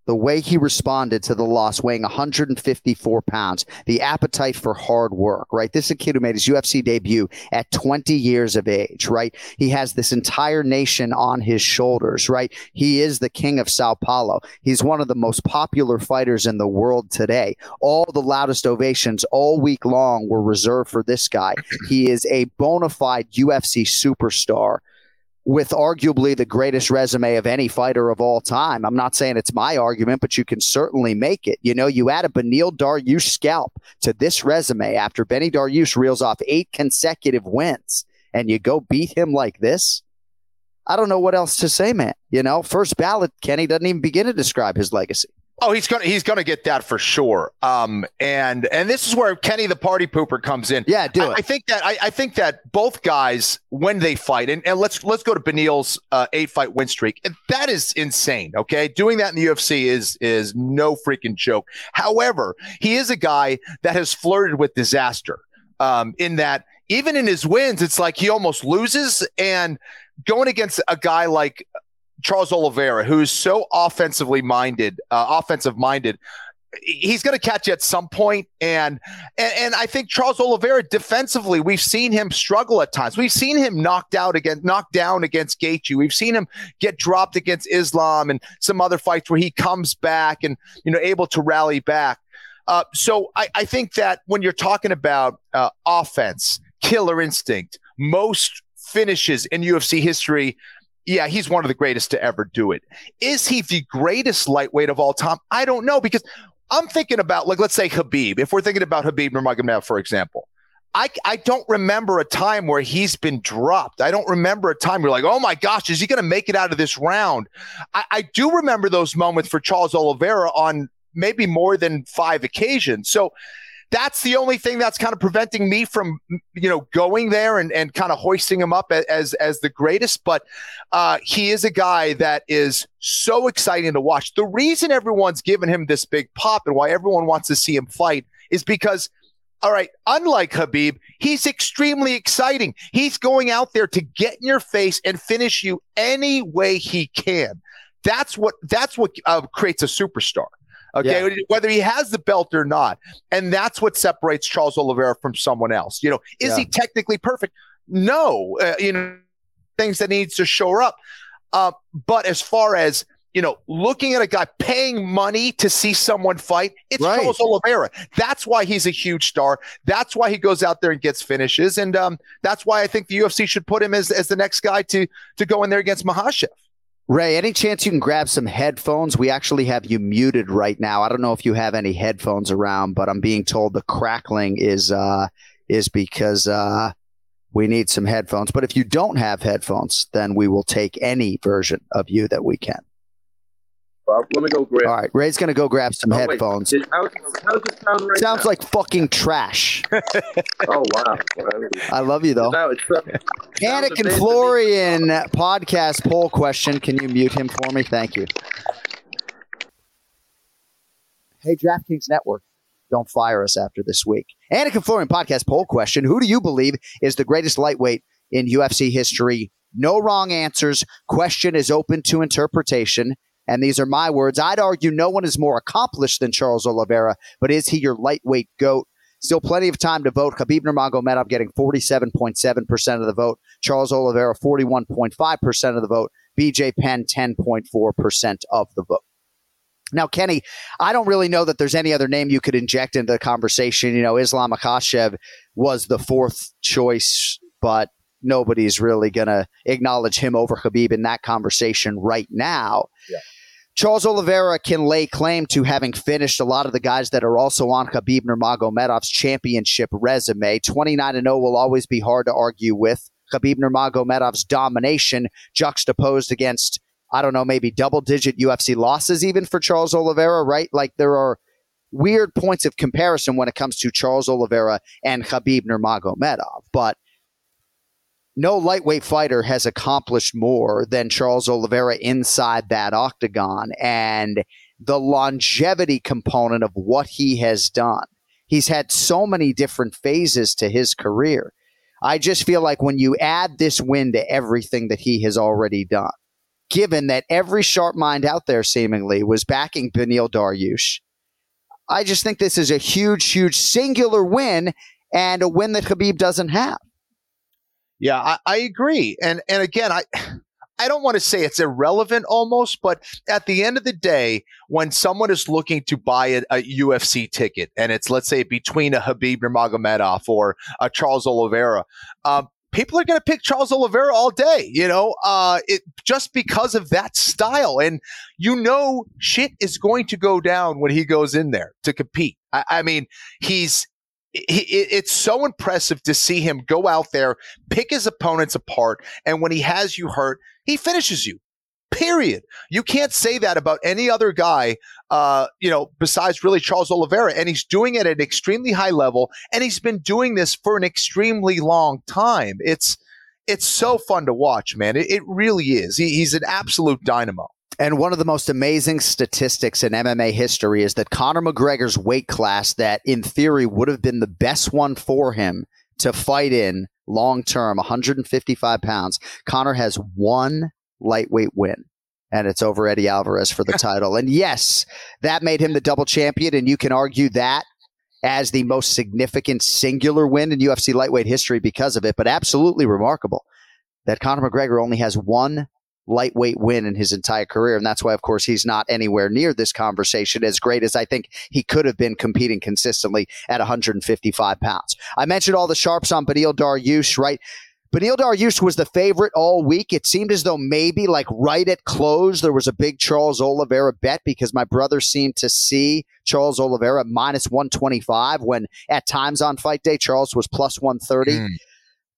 the way he responded to the loss, weighing 154 pounds, the appetite for hard work, right? This is a kid who made his UFC debut at 20 years of age, right? He has this entire nation on his shoulders, right? He is the king of Sao Paulo. He's one of the most popular fighters in the world today. All the loudest ovations all week long were reserved for this guy. He is a bona fide UFC superstar with arguably the greatest resume of any fighter of all time. I'm not saying it's my argument, but you can certainly make it. You know, you add a Beneil Dariush scalp to this resume after Benny Dariush reels off eight consecutive wins and you go beat him like this. I don't know what else to say, man. You know, first ballot, Kenny doesn't even begin to describe his legacy. Oh, he's gonna he's gonna get that for sure. Um, and and this is where Kenny the party pooper comes in. Yeah, do I, it. I think that I, I think that both guys when they fight, and, and let's let's go to Beneil's uh, eight fight win streak. That is insane. Okay, doing that in the UFC is is no freaking joke. However, he is a guy that has flirted with disaster. Um, in that even in his wins, it's like he almost loses and going against a guy like Charles Oliveira, who's so offensively minded, uh, offensive minded, he's going to catch you at some point. And, and and I think Charles Oliveira defensively, we've seen him struggle at times. We've seen him knocked out against, knocked down against Gaethje. We've seen him get dropped against Islam and some other fights where he comes back and you know able to rally back. Uh, so I, I think that when you're talking about uh, offense, killer instinct, most finishes in UFC history yeah, he's one of the greatest to ever do it. Is he the greatest lightweight of all time? I don't know because I'm thinking about like let's say Khabib. If we're thinking about Khabib Nurmagomedov, for example, I I don't remember a time where he's been dropped. I don't remember a time where like, oh my gosh, is he going to make it out of this round? I, I do remember those moments for Charles Oliveira on maybe more than five occasions. So that's the only thing that's kind of preventing me from you know going there and, and kind of hoisting him up as as the greatest but uh, he is a guy that is so exciting to watch the reason everyone's given him this big pop and why everyone wants to see him fight is because all right, unlike Khabib, he's extremely exciting. He's going out there to get in your face and finish you any way he can. That's what that's what uh, creates a superstar. Okay, yeah. whether he has the belt or not, and that's what separates Charles Oliveira from someone else. You know, is yeah. he technically perfect? No, uh, you know, things that needs to show up. Uh, but as far as you know, looking at a guy paying money to see someone fight, it's right. Charles Oliveira. That's why he's a huge star. That's why he goes out there and gets finishes, and um, that's why I think the UFC should put him as, as the next guy to to go in there against Makhachev. Ray, any chance you can grab some headphones? We actually have you muted right now. I don't know if you have any headphones around, but I'm being told the crackling is uh, is because uh, we need some headphones. But if you don't have headphones, then we will take any version of you that we can. Well, let me go grab. All right, Ray's gonna go grab some oh, headphones. Wait, how, it sound right Sounds now? like fucking trash. (laughs) oh wow! I love you though. Now it's, uh, Florian podcast poll question. Can you mute him for me? Thank you. Hey, DraftKings Network, don't fire us after this week. Anik and Florian podcast poll question: Who do you believe is the greatest lightweight in UFC history? No wrong answers. Question is open to interpretation and these are my words. I'd argue no one is more accomplished than Charles Oliveira, but is he your lightweight goat? Still plenty of time to vote. Khabib Nurmagomedov getting 47.7% of the vote. Charles Oliveira 41.5% of the vote. BJ Penn 10.4% of the vote. Now, Kenny, I don't really know that there's any other name you could inject into the conversation. You know, Islam Makhachev was the fourth choice, but nobody's really going to acknowledge him over Khabib in that conversation right now. Yeah. Charles Oliveira can lay claim to having finished a lot of the guys that are also on Khabib Nurmagomedov's championship resume. 29 0 will always be hard to argue with. Khabib Nurmagomedov's domination juxtaposed against, I don't know, maybe double digit UFC losses even for Charles Oliveira, right? Like there are weird points of comparison when it comes to Charles Oliveira and Khabib Nurmagomedov. But no lightweight fighter has accomplished more than Charles Oliveira inside that octagon and the longevity component of what he has done. He's had so many different phases to his career. I just feel like when you add this win to everything that he has already done, given that every sharp mind out there seemingly was backing Beneil Dariush. I just think this is a huge, huge singular win and a win that Khabib doesn't have. Yeah, I, I agree. And and again, I I don't want to say it's irrelevant almost, but at the end of the day, when someone is looking to buy a, a UFC ticket and it's let's say between a Khabib Nurmagomedov or a Charles Oliveira, um, people are going to pick Charles Oliveira all day, you know, uh, it just because of that style. And you know, shit is going to go down when he goes in there to compete. I, I mean, he's, he, it's so impressive to see him go out there, pick his opponents apart, and when he has you hurt, he finishes you. Period. You can't say that about any other guy, uh, you know, besides really Charles Oliveira. And he's doing it at an extremely high level, and he's been doing this for an extremely long time. It's it's so fun to watch, man. It, it really is. He, he's an absolute dynamo. And one of the most amazing statistics in MMA history is that Conor McGregor's weight class, that in theory would have been the best one for him to fight in long term, 155 pounds, Conor has one lightweight win. And it's over Eddie Alvarez for the (laughs) title. And yes, that made him the double champion. And you can argue that as the most significant singular win in UFC lightweight history because of it. But absolutely remarkable that Conor McGregor only has one lightweight win in his entire career. And that's why, of course, he's not anywhere near this conversation as great as I think he could have been competing consistently at 155 pounds. I mentioned all the sharps on Beneil Dariush, right? Beneil Dariush was the favorite all week. It seemed as though maybe like right at close, there was a big Charles Oliveira bet because my brother seemed to see Charles Oliveira minus 125 when at times on fight day, Charles was plus 130. Mm.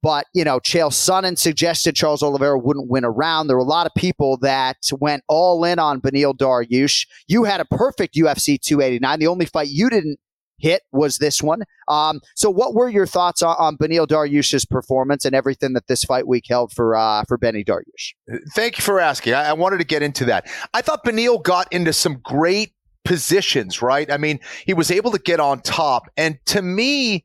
But, you know, Chael Sonnen suggested Charles Oliveira wouldn't win a round. There were a lot of people that went all in on Beneil Dariush. You had a perfect UFC 289. The only fight you didn't hit was this one. Um, so, what were your thoughts on, on Beneil Dariush's performance and everything that this fight week held for uh, for Benny Dariush? Thank you for asking. I, I wanted to get into that. I thought Beneil got into some great positions. Right? I mean, he was able to get on top, and to me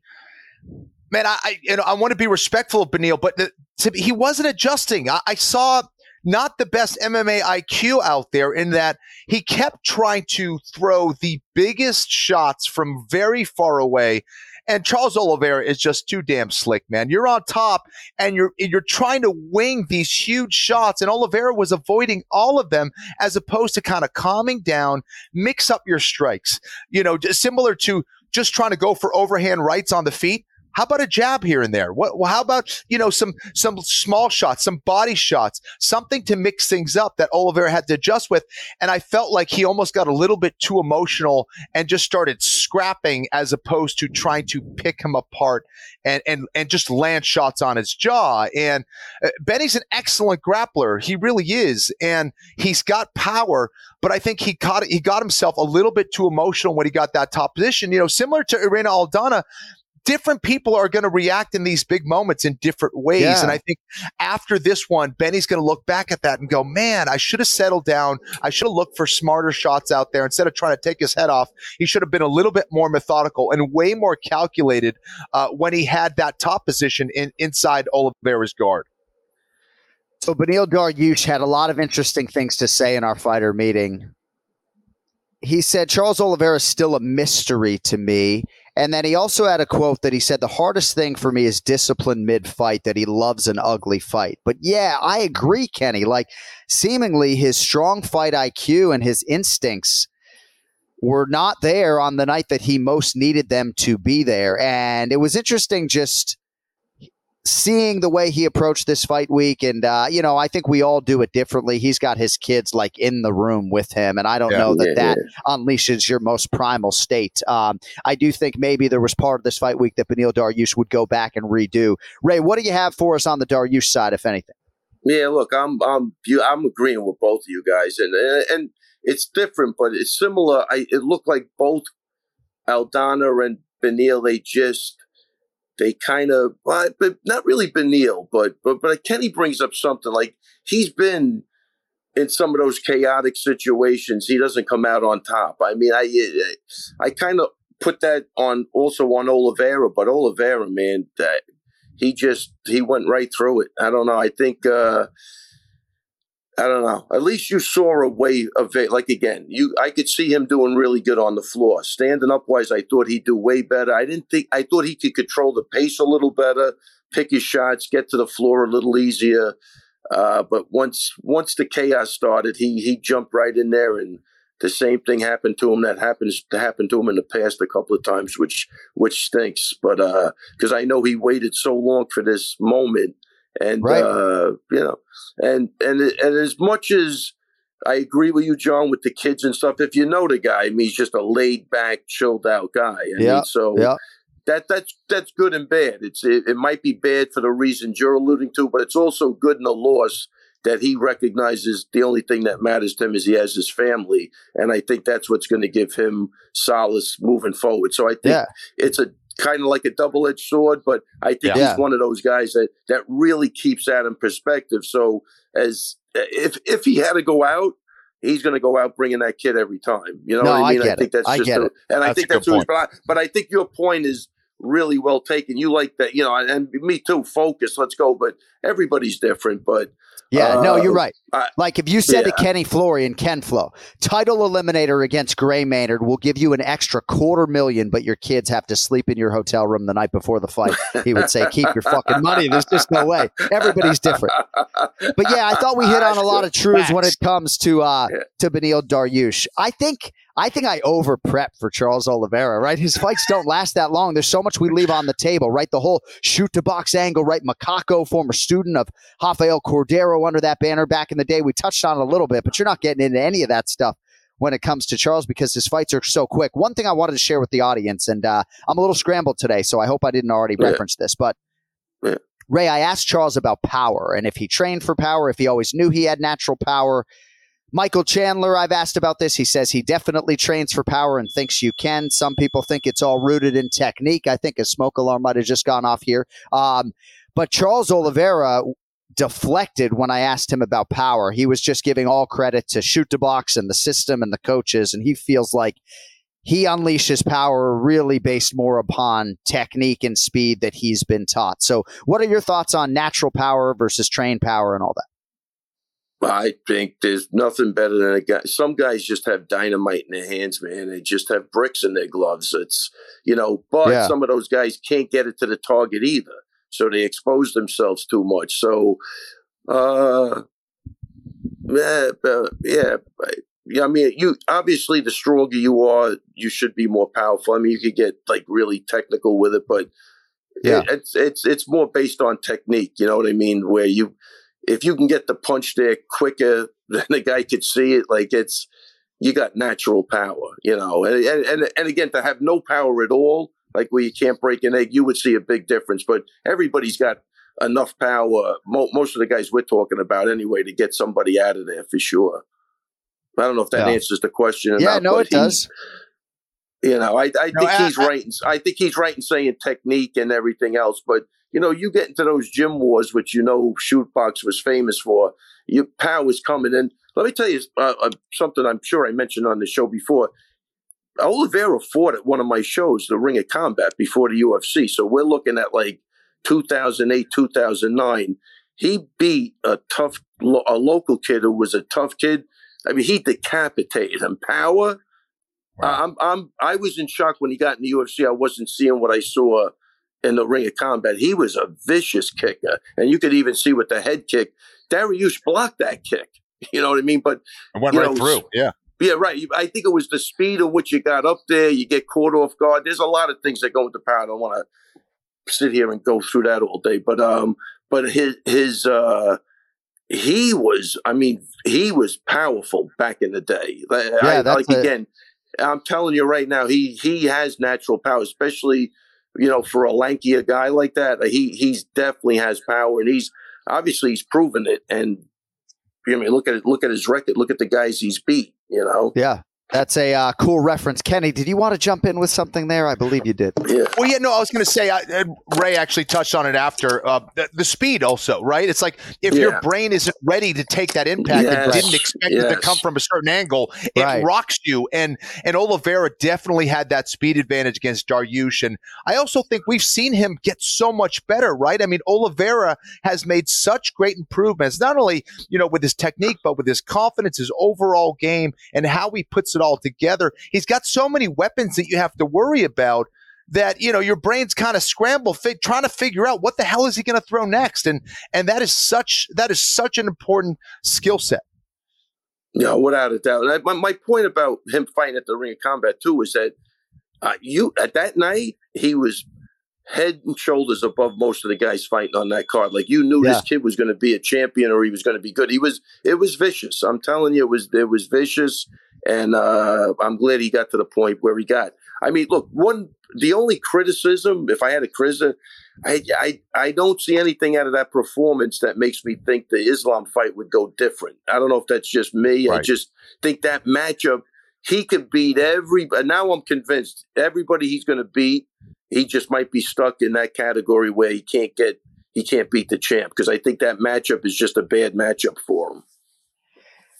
man, I, I you know I want to be respectful of Beneil, but the, to, he wasn't adjusting. I, I saw not the best MMA IQ out there in that he kept trying to throw the biggest shots from very far away. And Charles Oliveira is just too damn slick, man. You're on top and you're you're trying to wing these huge shots, and Oliveira was avoiding all of them as opposed to kind of calming down, mix up your strikes. You know, similar to just trying to go for overhand rights on the feet. How about a jab here and there? What, well, how about you know some some small shots, some body shots, something to mix things up that Oliveira had to adjust with? And I felt like he almost got a little bit too emotional and just started scrapping as opposed to trying to pick him apart and and and just land shots on his jaw. And uh, Benny's an excellent grappler, he really is, and he's got power. But I think he got he got himself a little bit too emotional when he got that top position. You know, similar to Irene Aldana different people are going to react in these big moments in different ways. Yeah. And I think after this one, Benny's going to look back at that and go, man, I should have settled down. I should have looked for smarter shots out there instead of trying to take his head off. He should have been a little bit more methodical and way more calculated uh, when he had that top position in, inside Oliveira's guard. So Beneil Dariush had a lot of interesting things to say in our fighter meeting. He said Charles Oliveira is still a mystery to me. And then he also had a quote that he said, The hardest thing for me is discipline mid fight, that he loves an ugly fight. But yeah, I agree, Kenny. Like, seemingly his strong fight IQ and his instincts were not there on the night that he most needed them to be there. And it was interesting just seeing the way he approached this fight week and uh, you know i think we all do it differently. He's got his kids like in the room with him and i don't yeah, know that yeah, that yeah. unleashes your most primal state. Um, i do think maybe there was part of this fight week that Beneil Dariush would go back and redo. Ray what do you have for us on the Dariush side if anything? Yeah look i'm i'm i'm agreeing with both of you guys and and it's different but it's similar. I, it looked like both aldana and Beneil they just they kind of, well, but not really Beneil, but but but Kenny brings up something like he's been in some of those chaotic situations. He doesn't come out on top. I mean, I I kind of put that on also on Oliveira, but Oliveira, man, that he just he went right through it. I don't know. I think. uh I don't know. At least you saw a way of it. Like again, you I could see him doing really good on the floor. Standing up wise, I thought he'd do way better. I didn't think I thought he could control the pace a little better, pick his shots, get to the floor a little easier. Uh, but once once the chaos started, he he jumped right in there, and the same thing happened to him that happens to happen to him in the past a couple of times, which which stinks. But because uh, I know he waited so long for this moment, and Right. uh, you know, and and and as much as I agree with you, John, with the kids and stuff. If you know the guy, I mean, he's just a laid back, chilled out guy. I Yeah, mean, so yeah. that that's that's good and bad. It's it, it might be bad for the reasons you're alluding to, but it's also good in the loss that he recognizes the only thing that matters to him is he has his family, and I think that's what's going to give him solace moving forward. So I think Yeah. it's a kind of like a double edged sword, but I think Yeah. he's one of those guys that that really keeps that in perspective. So as if if he had to go out. He's going to go out bringing that kid every time. You know No, what I I mean? get think it. that's I just, get a- it. and I think that's who. But I, but I think your point is really well taken. You like that, you know, and, and me too. Focus, let's go. But everybody's different. But Yeah, no, uh, you're right. I- Like if you said to yeah. Kenny Florian, Ken Flo, title eliminator against Gray Maynard will give you an extra quarter million, but your kids have to sleep in your hotel room the night before the fight. He would say, keep your fucking money. There's just no way. Everybody's different. But yeah, I thought we hit on a lot of truths when it comes to uh to Beneil Dariush. I think I think I over prep for Charles Oliveira, right? His fights don't last that long. There's so much we leave on the table, right? The whole shoot to box angle, right? Macaco, former student of Rafael Cordeiro under that banner back in the day. We touched on it a little bit, but you're not getting into any of that stuff when it comes to Charles because his fights are so quick. One thing I wanted to share with the audience, and uh, I'm a little scrambled today, so I hope I didn't already Yeah. reference this, but Yeah. Ray, I asked Charles about power and if he trained for power, if he always knew he had natural power. Michael Chandler, I've asked about this. He says he definitely trains for power and thinks you can. Some people think it's all rooted in technique. I think a smoke alarm might have just gone off here. Um, but Charles Oliveira deflected when I asked him about power. He was just giving all credit to shoot the box and the system and the coaches, and he feels like he unleashes power really based more upon technique and speed that he's been taught. So, what are your thoughts on natural power versus trained power and all that? I think there's nothing better than a guy. Some guys just have dynamite in their hands, man. They just have bricks in their gloves. It's you know, but Yeah. some of those guys can't get it to the target either, so they expose themselves too much. So, uh, yeah, yeah, yeah. I mean, you obviously the stronger you are, you should be more powerful. I mean, you could get like really technical with it, but Yeah. it- it's it's it's more based on technique. You know what I mean? Where you if you can get the punch there quicker (laughs) than the guy could see it, like it's you got natural power, you know. And and and, again, to have no power at all, like where you can't break an egg, you would see a big difference. But everybody's got enough power. Mo- most of the guys we're talking about anyway to get somebody out of there for sure. I don't know if that Yeah. answers the question. Or Yeah, not, no, but it does. you know, I, I No, think I- he's right. in- I think he's right in saying technique and everything else. But you know, you get into those gym wars, which you know, Chute Boxe was famous for. Your power is coming in. Let me tell you uh, uh, something. I'm sure I mentioned on the show before. Oliveira fought at one of my shows, the Ring of Combat, before the UFC. So we're looking at like 2008, 2009. He beat a tough, a local kid who was a tough kid. I mean, he decapitated him. Power. I'm, I'm, I was in shock when he got in the UFC. I wasn't seeing what I saw in the Ring of Combat. He was a vicious kicker, and you could even see with the head kick, Dariush blocked that kick. (laughs) You know what I mean? But It went right know, through. Yeah. yeah, right. I think it was the speed of which you got up there. You get caught off guard. There's a lot of things that go into power. I don't want to sit here and go through that all day, but um, but his his uh, he was. I mean, he was powerful back in the day. Like, I, that's like a- again, I'm telling you right now, he he has natural power, especially you know for a lankier guy like that. Uh, he he's definitely has power, and he's obviously he's proven it. And I mean, look at it. Look at his record. Look at the guys he's beat. You know. Yeah. That's a uh, cool reference. Kenny, did you want to jump in with something there? I believe you did. Yeah. Well, yeah, no, I was going to say, I, uh, Ray actually touched on it after uh, the, the speed, also, right? It's like if Yeah. your brain isn't ready to take that impact and didn't expect it to come from a certain angle, it Right. rocks you. And and Oliveira definitely had that speed advantage against Dariush. And I also think we've seen him get so much better, right? I mean, Oliveira has made such great improvements, not only you know with his technique, but with his confidence, his overall game, and how he puts it all together. He's got so many weapons that you have to worry about that you know your brain's kind of scramble fi- trying to figure out what the hell is he going to throw next and and that is such that is such an important skill set Yeah, without a doubt. I, my, my point about him fighting at the Ring of Combat too is that uh, you at that night he was head and shoulders above most of the guys fighting on that card. Like you knew Yeah. this kid was going to be a champion or he was going to be good. He was. It was vicious. I'm telling you, it was. It was vicious, and uh, I'm glad he got to the point where he got. I mean, look, one. The only criticism, if I had a criticism, I, I I don't see anything out of that performance that makes me think the Islam fight would go different. I don't know if that's just me. I just think that matchup he could beat every. and Now I'm convinced everybody he's going to beat. He just might be stuck in that category where he can't get he can't beat the champ because I think that matchup is just a bad matchup for him.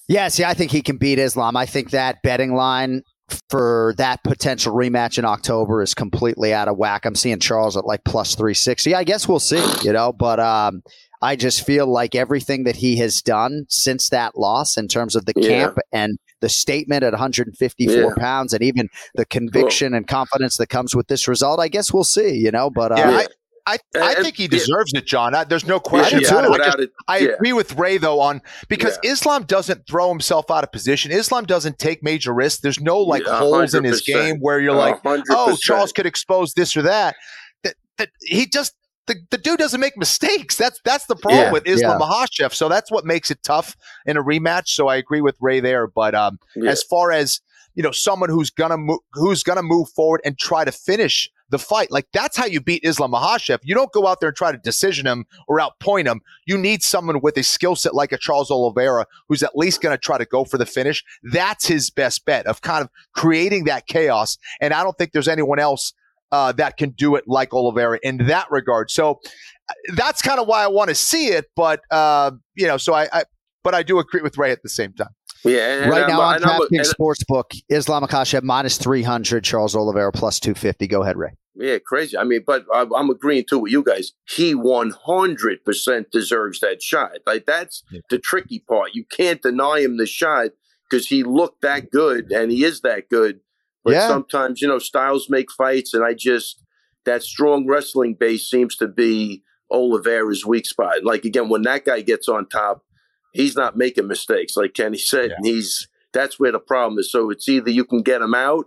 Yeah, see, I think he can beat Islam. I think that betting line for that potential rematch in October is completely out of whack. I'm seeing Charles at like plus 360. I guess we'll see, you know, but um, I just feel like everything that he has done since that loss in terms of the Yeah. camp and the statement at 154 Yeah. pounds and even the conviction and confidence that comes with this result, I guess we'll see, you know, but uh, yeah, I, I, I And- think he yeah. deserves it, John. I, there's no question do about it. I, just- Without it, I yeah. agree with Ray though on because Yeah. Islam doesn't throw himself out of position. Islam doesn't take major risks. There's no like Yeah, holes in his game where you're like, 100%. oh, Charles could expose this or that. That, that he just the, the dude doesn't make mistakes. That's that's the problem Yeah, with Islam yeah. Makhachev. So that's what makes it tough in a rematch. So I agree with Ray there. But um, Yeah. as far as you know, someone who's gonna move, who's gonna move forward and try to finish the fight, like that's how you beat Islam Makhachev. You don't go out there and try to decision him or outpoint him. You need someone with a skill set like a Charles Oliveira who's at least gonna try to go for the finish. That's his best bet of kind of creating that chaos. And I don't think there's anyone else uh, that can do it like Oliveira in that regard. So uh, that's kind of why I want to see it. But uh, you know, so I, I, but I do agree with Ray at the same time. Yeah, and right I'm- now on I'm- DraftKings and- Sportsbook, Islam Makhachev minus 300, Charles Oliveira plus 250. Go ahead, Ray. Yeah, crazy. I mean, but I, I'm agreeing too with you guys. He 100% deserves that shot. Like that's the tricky part. You can't deny him the shot because he looked that good and he is that good. But Yeah. sometimes, you know, styles make fights, and I just that strong wrestling base seems to be Oliveira's weak spot. Like again, when that guy gets on top, he's not making mistakes, like Kenny said. And he's that's where the problem is. So it's either you can get him out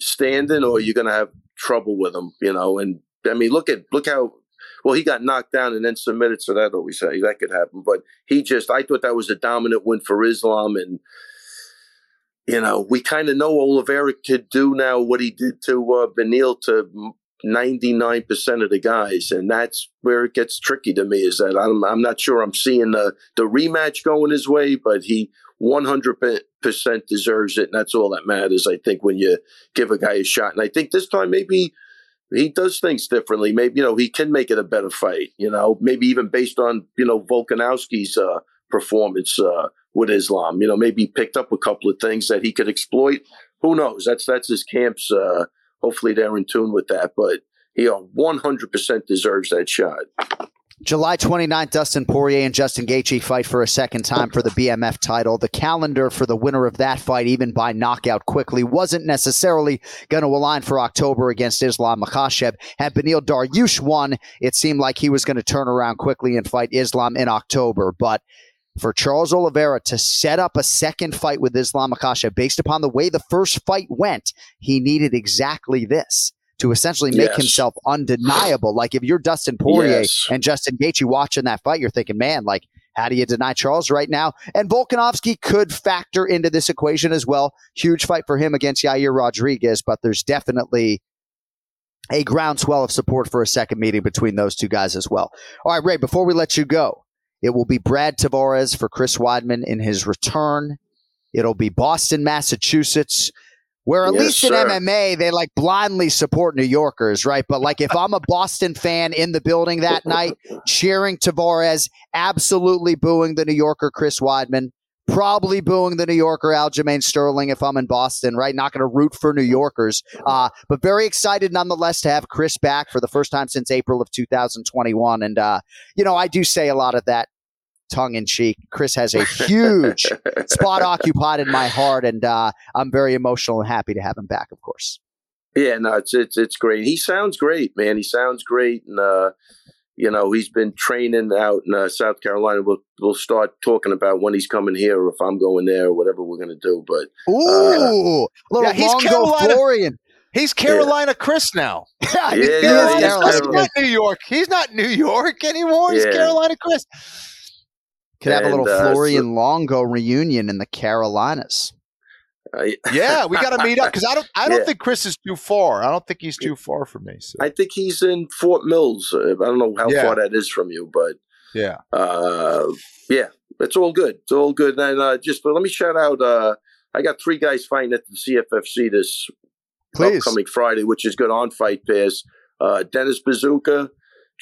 standing, or you're gonna have trouble with him. You know, and I mean, look at look how well he got knocked down and then submitted. So that always say that could happen. But he just, I thought that was a dominant win for Islam, and you know, we kind of know Oliveira could do now what he did to uh, Beneil to. 99% of the guys and that's where it gets tricky to me is that I'm, I'm not sure I'm seeing the, the rematch going his way but he 100% deserves it and that's all that matters I think when you give a guy a shot and I think this time maybe he does things differently maybe you know he can make it a better fight you know maybe even based on you know Volkanovski's uh, performance uh, with Islam you know maybe picked up a couple of things that he could exploit who knows that's that's his camp's uh, hopefully they're in tune with that but he uh, 100% deserves that shot July 29th, Dustin Poirier and Justin Gaethje fight for a second time for the BMF title. The calendar for the winner of that fight, even by knockout quickly, wasn't necessarily going to align for October against Islam Makhachev. Had Beneil Dariush won, it seemed like he was going to turn around quickly and fight Islam in October. But for Charles Oliveira to set up a second fight with Islam Makhachev based upon the way the first fight went, he needed exactly this to essentially make Yes. himself undeniable. Like if you're Dustin Poirier Yes. and Justin Gaethje watching that fight, you're thinking, man, like how do you deny Charles right now? And Volkanovski could factor into this equation as well. Huge fight for him against Yair Rodriguez, but there's definitely a groundswell of support for a second meeting between those two guys as well. All right, Ray, before we let you go, it will be Brad Tavares for Chris Weidman in his return It'll be Boston, Massachusetts, where at Yes, least in. MMA, they like blindly support New Yorkers, right? But like if I'm a Boston fan in the building that night, cheering Tavares, absolutely booing the New Yorker Chris Weidman, probably booing the New Yorker Aljamain Sterling if I'm in Boston, right? Not going to root for New Yorkers, uh, but very excited nonetheless to have Chris back for the first time since April of 2021. And, uh, you know, I do say a lot of that tongue in cheek. Chris has a (laughs) huge spot occupied in my heart, and uh, I'm very emotional and happy to have him back, of course. Yeah, no, it's it's it's great. He sounds great, man. He sounds great, and uh, you know he's been training out in uh, South Carolina. We'll we'll start talking about when he's coming here, or if I'm going there, or whatever we're gonna do. But Ooh, little Yeah, he's Longo Carolina- Florian. He's Carolina Chris now. Yeah, (laughs) Yeah, he's yeah, Carolina. he's He's not New York. He's not New York anymore. He's Carolina Chris. Could have a little uh, Florian Longo reunion in the Carolinas. I, (laughs) Yeah, we got to meet up because I don't. I don't Yeah. think Chris is too far. I don't think he's too far from me. So. I think he's in Fort Mills. Uh, I don't know how Yeah. far that is from you, but yeah. uh, yeah, it's all good. It's all good. And uh, just let me shout out. Uh, I got three guys fighting at the CFFC this Please. upcoming Friday, which is good on Fight Pass. Uh, Dennis Buzukja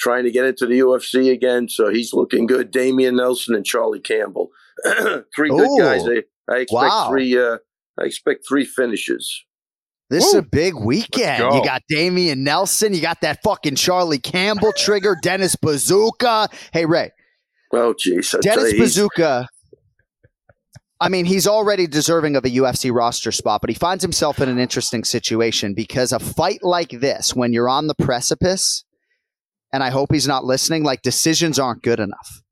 trying to get into the UFC again, so he's looking good. Damian Nelson and Charlie Campbell, (clears throat) three good guys. I, I expect Wow. three. Uh, I expect three finishes. This is a big weekend. go. You got Damian Nelson. You got that fucking Charlie Campbell trigger, Dennis Buzukja. Hey, Ray, Oh, jeez, Dennis you, Bazooka. I mean, he's already deserving of a UFC roster spot, but he finds himself in an interesting situation because a fight like this, when you're on the precipice, and I hope he's not listening, like decisions aren't good enough.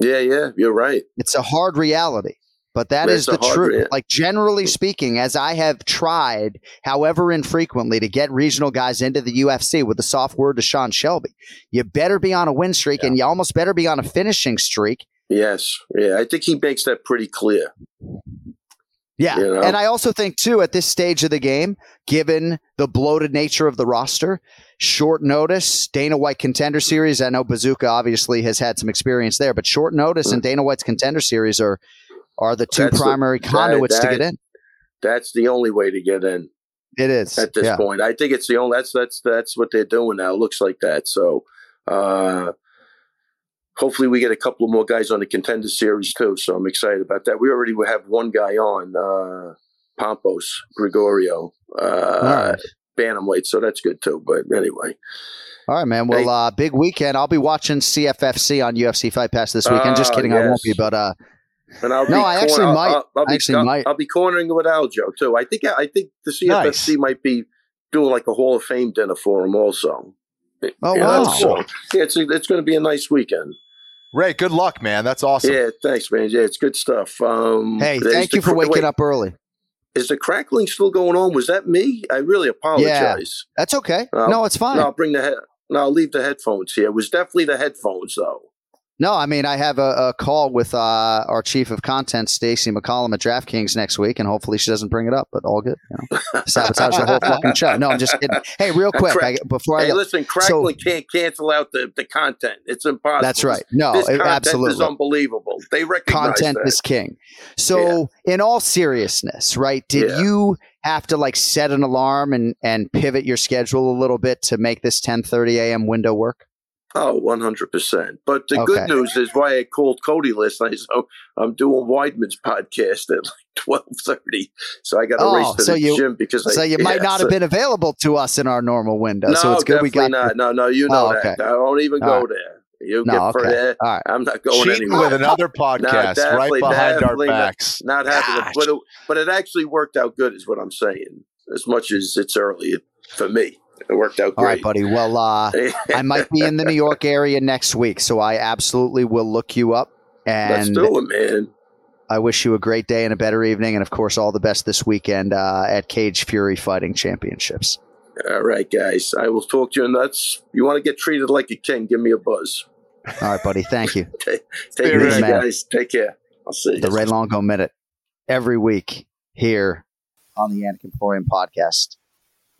Yeah, yeah, you're right. It's a hard reality, but that It's is the truth. rea- like generally mm. speaking, as I have tried, however infrequently, to get regional guys into the UFC with the soft word to Sean Shelby, you better be on a win streak, and you almost better be on a finishing streak. Yes, yeah, I think he makes that pretty clear. Yeah. You know? And I also think, too, at this stage of the game, given the bloated nature of the roster, short notice, Dana White contender series. I know Buzukja obviously has had some experience there, but short notice and Dana White's contender series are are the two That's the- primary that- conduits to get in. That's the only way to get in. It is. at this yeah. point. I think it's the only that's that's that's what they're doing now. It looks like that. So uh hopefully we get a couple of more guys on the contender series too. So I'm excited about that. We already have one guy on, uh Pompos Gregorio, uh right. bantamweight, so that's good too. But anyway. All right, man. Well, Hey. uh, big weekend. I'll be watching CFFC on UFC Fight Pass this weekend. Just Ah, kidding, I won't be. But uh, And I'll No, I actually might. I'll, I'll be, actually I'll, might. I'll be cornering with Aljo too. I think I think the CFFC might be doing like a Hall of Fame dinner for him also. Oh, You wow. know, so, yeah, it's it's going to be a nice weekend. Ray, good luck, man. That's awesome. Yeah, thanks, man. Yeah, it's good stuff. Um, hey, is thank the you for waking wait, up early. Is the crackling still going on? Was that me? I really apologize. That's okay. Uh, no, it's fine. No, I'll bring the head. No, I'll leave the headphones here. It was definitely the headphones, though. No, I mean I have a, a call with uh, our chief of content, Stacy McCollum at DraftKings next week, and hopefully she doesn't bring it up. But all good. You know, (laughs) sabotage the whole fucking show. No, I'm just kidding. Hey, real quick, I, before I hey, go- listen, crackling can't cancel out the, the content. It's impossible. That's right. No, this it- absolutely. is unbelievable. They recognize content that. is king. So, in all seriousness, right? Did Yeah. you have to like set an alarm and and pivot your schedule a little bit to make this 10:30 a.m. window work? Oh, 100%. But the Okay. good news is why I called Cody last night. So I'm doing Weidman's podcast at like 1230. So I got to race Oh, to so the you gym because I, so you might not so- have been available to us in our normal window. No, so it's good we got not. No, no, you know Oh, that. I don't even All go right. there. You No, get for okay. there. All right. I'm not going Cheating anywhere. with another (laughs) No, podcast right behind our definitely not- backs. Not, having Gosh. it, but it, but it actually worked out good, is what I'm saying. As much as it's early for me, it worked out All right, great. buddy. Well, uh, (laughs) I might be in the New York area next week, so I absolutely will look you up. Let's And do it, man. I wish you a great day and a better evening, and of course, all the best this weekend uh, at Cage Fury Fighting Championships. All right, guys. I will talk to you nuts. You want to get treated like a king? Give me a buzz. All right, buddy. Thank you. (laughs) Take, take it easy, guys. Take care. I'll see you. the Ray Longo Minute every week here on the Anik and Florian podcast.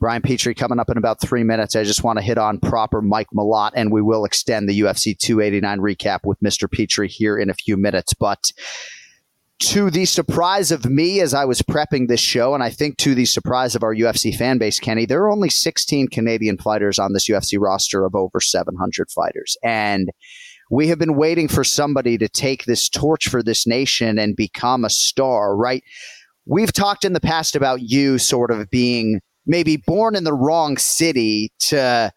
Brian Petrie coming up in about three minutes. I just want to hit on proper Mike Malott, and we will extend the UFC 289 recap with Mr. Petrie here in a few minutes. But to the surprise of me as I was prepping this show, and I think to the surprise of our UFC fan base, Kenny, there are only 16 Canadian fighters on this UFC roster of over 700 fighters. And we have been waiting for somebody to take this torch for this nation and become a star, right? We've talked in the past about you sort of being maybe born in the wrong city to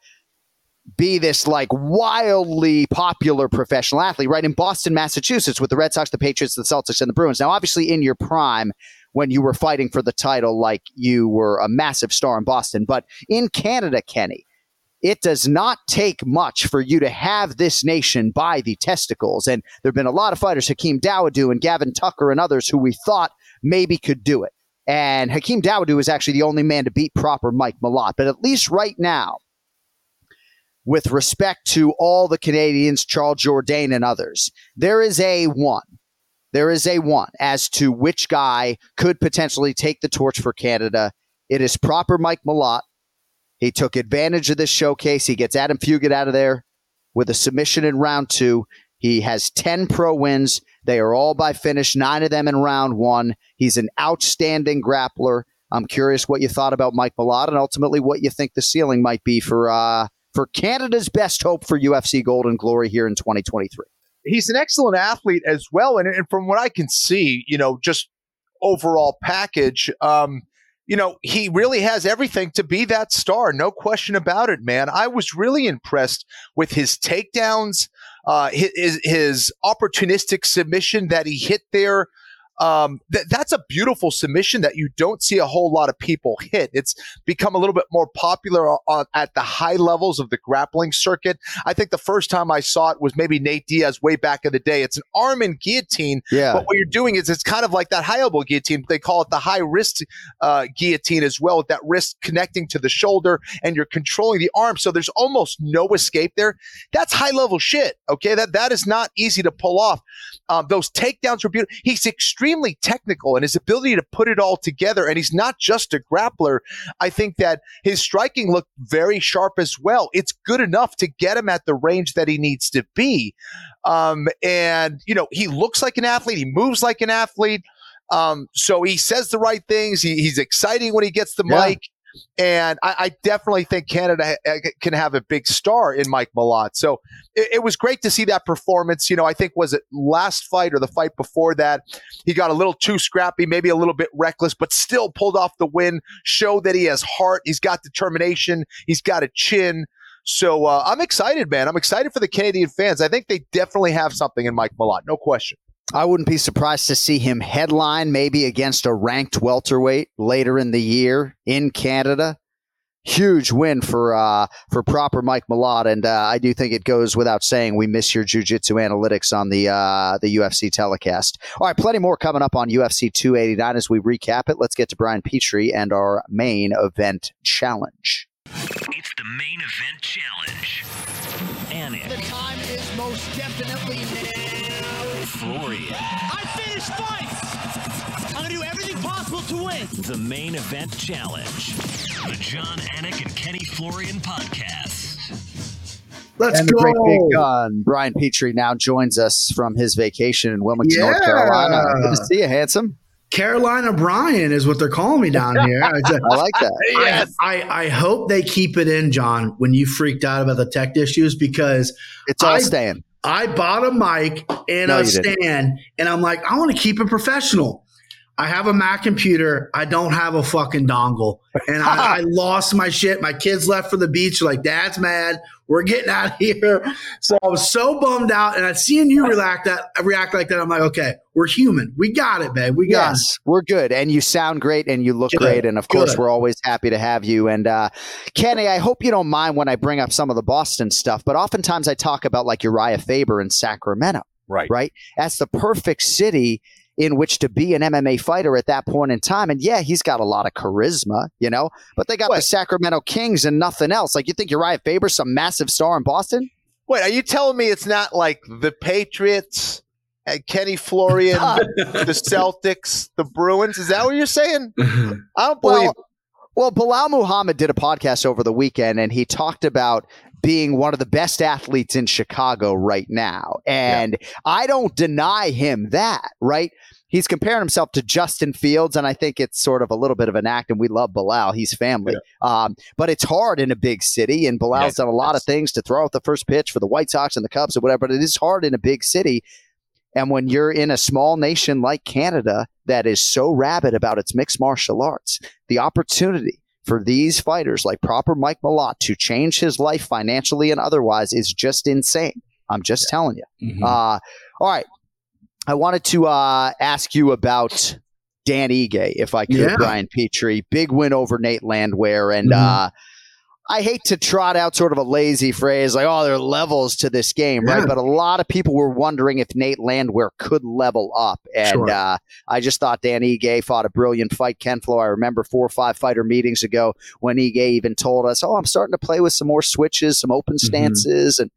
be this like wildly popular professional athlete, right? In Boston, Massachusetts, with the Red Sox, the Patriots, the Celtics, and the Bruins. Now, obviously, in your prime, when you were fighting for the title, like you were a massive star in Boston. But in Canada, Kenny, it does not take much for you to have this nation by the testicles. And there have been a lot of fighters, Hakeem Dawodu and Gavin Tucker and others who we thought maybe could do it. And Hakeem Dawodu is actually the only man to beat proper Mike Malott. But at least right now, with respect to all the Canadians, Charles Jourdain and others, there is a one. There is a one as to which guy could potentially take the torch for Canada. It is proper Mike Malott. He took advantage of this showcase. He gets Adam Fugit out of there with a submission in round two. He has 10 pro wins. They are all by finish, nine of them in round one. He's an outstanding grappler. I'm curious what you thought about Mike Malott and ultimately what you think the ceiling might be for uh, for Canada's best hope for UFC Golden Glory here in 2023. He's an excellent athlete as well, and, and from what I can see, you know, just overall package, um, you know, he really has everything to be that star. No question about it, man. I was really impressed with his takedowns, uh, his, his opportunistic submission that he hit there um, th- that's a beautiful submission that you don't see a whole lot of people hit. It's become a little bit more popular on, at the high levels of the grappling circuit. I think the first time I saw it was maybe Nate Diaz way back in the day. It's an arm and guillotine. Yeah. But what you're doing is it's kind of like that high elbow guillotine. They call it the high wrist uh, guillotine as well, with that wrist connecting to the shoulder and you're controlling the arm. So there's almost no escape there. That's high level shit. Okay. That, that is not easy to pull off. Um, those takedowns were beautiful. He's extremely technical and his ability to put it all together. And he's not just a grappler. I think that his striking looked very sharp as well. It's good enough to get him at the range that he needs to be. Um, and, you know, he looks like an athlete. He moves like an athlete. Um, so he says the right things. He, he's exciting when he gets the Yeah. mic. And I, I definitely think Canada ha- can have a big star in Mike Malott. So it, it was great to see that performance. You know, I think was it last fight or the fight before that, he got a little too scrappy, maybe a little bit reckless, but still pulled off the win. Showed that he has heart. He's got determination. He's got a chin. So uh, I'm excited, man. I'm excited for the Canadian fans. I think they definitely have something in Mike Malott, no question. I wouldn't be surprised to see him headline maybe against a ranked welterweight later in the year in Canada. Huge win for uh, for proper Mike Malott, and uh, I do think it goes without saying we miss your jujitsu analytics on the uh, the UFC telecast. All right, plenty more coming up on UFC 289 as we recap it. Let's get to Brian Petrie and our main event challenge. It's the main event challenge. Anik. The time is most definitely now. Florian. I finish fights. I'm gonna do everything possible to win. The main event challenge. The Jon Anik and Kenny Florian podcast. Let's and the go. great big gun, Brian Petrie, now joins us from his vacation in Wilmington, North Carolina. Good to see you, handsome. Carolina Brian is what they're calling me down here. (laughs) I, I like that. Yes. I, I, I hope they keep it in, John, when you freaked out about the tech issues because It's all I, staying. I bought a mic and No, a you didn't. stand, and I'm like, I want to keep it professional. I have a Mac computer. I don't have a fucking dongle. And I, I (laughs) lost my shit. My kids left for the beach. Like, Dad's mad. We're getting out of (laughs) here. So I was so bummed out. And I seeing you react that react like that. I'm like, okay, we're human. We got it, babe. We got it. Yes, we're good. And you sound great and you look Good, great. And of course, good. we're always happy to have you. And uh, Kenny, I hope you don't mind when I bring up some of the Boston stuff, but oftentimes I talk about like Uriah Faber in Sacramento, Right. right? That's the perfect city in which to be an MMA fighter at that point in time. And yeah, he's got a lot of charisma, you know, but they got the Sacramento Kings and nothing else. Like you think Uriah Faber's some massive star in Boston? Wait, are you telling me it's not like the Patriots, and Kenny Florian, (laughs) the Celtics, the Bruins? Is that what you're saying? I don't believe. Well, well, Belal Muhammad did a podcast over the weekend and he talked about being one of the best athletes in Chicago right now. And I don't deny him that, right? he's comparing himself to Justin Fields, and I think it's sort of a little bit of an act. And we love Belal; he's family. Um, but it's hard in a big city, and Belal's done a lot of things to throw out the first pitch for the White Sox and the Cubs or whatever. But it is hard in a big city. And when you're in a small nation like Canada that is so rabid about its mixed martial arts, the opportunity for these fighters like proper Mike Malott to change his life financially and otherwise is just insane. I'm just telling you. Mm-hmm. Uh, all right. I wanted to uh, ask you about Dan Ige, if I could, Yeah. Brian Petrie. Big win over Nate Landwehr. And Mhm. uh, I hate to trot out sort of a lazy phrase like, oh, there are levels to this game, Yeah. right? But a lot of people were wondering if Nate Landwehr could level up. And Sure. uh, I just thought Dan Ige fought a brilliant fight. Ken Flo, I remember four or five fighter meetings ago when Ige even told us, oh, I'm starting to play with some more switches, some open Mm-hmm. stances. And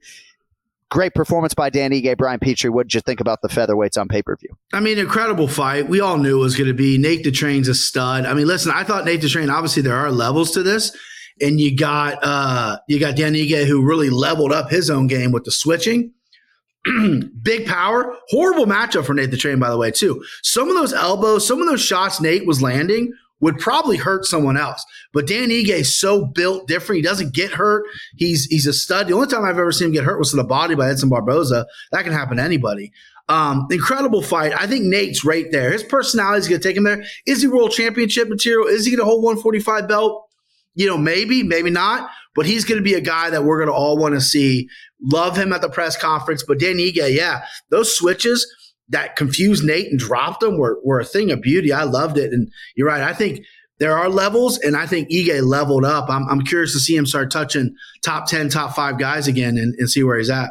great performance by Dan Ige. Brian Petrie, what did you think about the featherweights on pay per view? I mean, incredible fight. We all knew it was going to be. Nate the Train's a stud. I mean, listen, I thought Nate the Train. Obviously, there are levels to this, and you got uh you got Dan Ige who really leveled up his own game with the switching. (clears throat) Big power, horrible matchup for Nate the Train, by the way, too. Some of those elbows, some of those shots Nate was landing would probably hurt someone else. But Dan Ige is so built different. He doesn't get hurt. He's he's a stud. The only time I've ever seen him get hurt was to the body by Edson Barboza. That can happen to anybody. Um, incredible fight. I think Nate's right there. His personality is going to take him there. Is he world championship material? Is he going to hold 145 belt? You know, maybe, maybe not. But he's going to be a guy that we're going to all want to see. Love him at the press conference. But Dan Ige, yeah, those switches that confused Nate and dropped him were, were a thing of beauty. I loved it. And you're right. I think there are levels, and I think Ige leveled up. I'm, I'm curious to see him start touching top 10, top five guys again and, and see where he's at.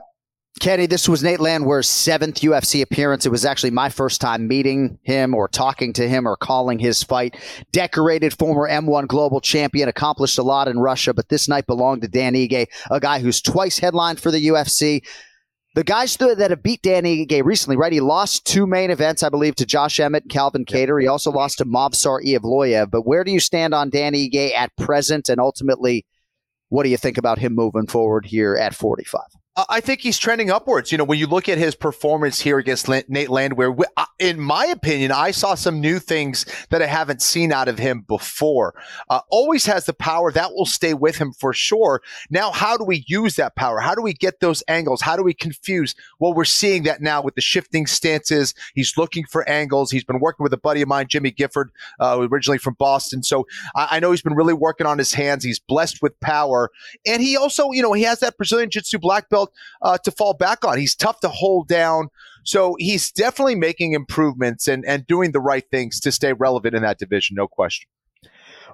Kenny, this was Nate Landwehr's seventh UFC appearance. It was actually my first time meeting him or talking to him or calling his fight. Decorated former M1 global champion, accomplished a lot in Russia, but this night belonged to Dan Ige, a guy who's twice headlined for the UFC. The guys that that have beat Dan Ige recently, right? He lost two main events, I believe, to Josh Emmett and Calvin Kattar. He also lost to Movsar Evloev. But where do you stand on Dan Ige at present? And ultimately, what do you think about him moving forward here at 45? I think he's trending upwards. You know, when you look at his performance here against Nate Landwehr, in my opinion, I saw some new things that I haven't seen out of him before. Uh, always has the power that will stay with him for sure. Now, how do we use that power? How do we get those angles? How do we confuse? Well, we're seeing that now with the shifting stances. He's looking for angles. He's been working with a buddy of mine, Jimmy Gifford, uh, originally from Boston. So I, I know he's been really working on his hands. He's blessed with power. And he also, you know, he has that Brazilian Jiu Jitsu black belt uh, to fall back on. He's tough to hold down. So he's definitely making improvements and, and doing the right things to stay relevant in that division, no question.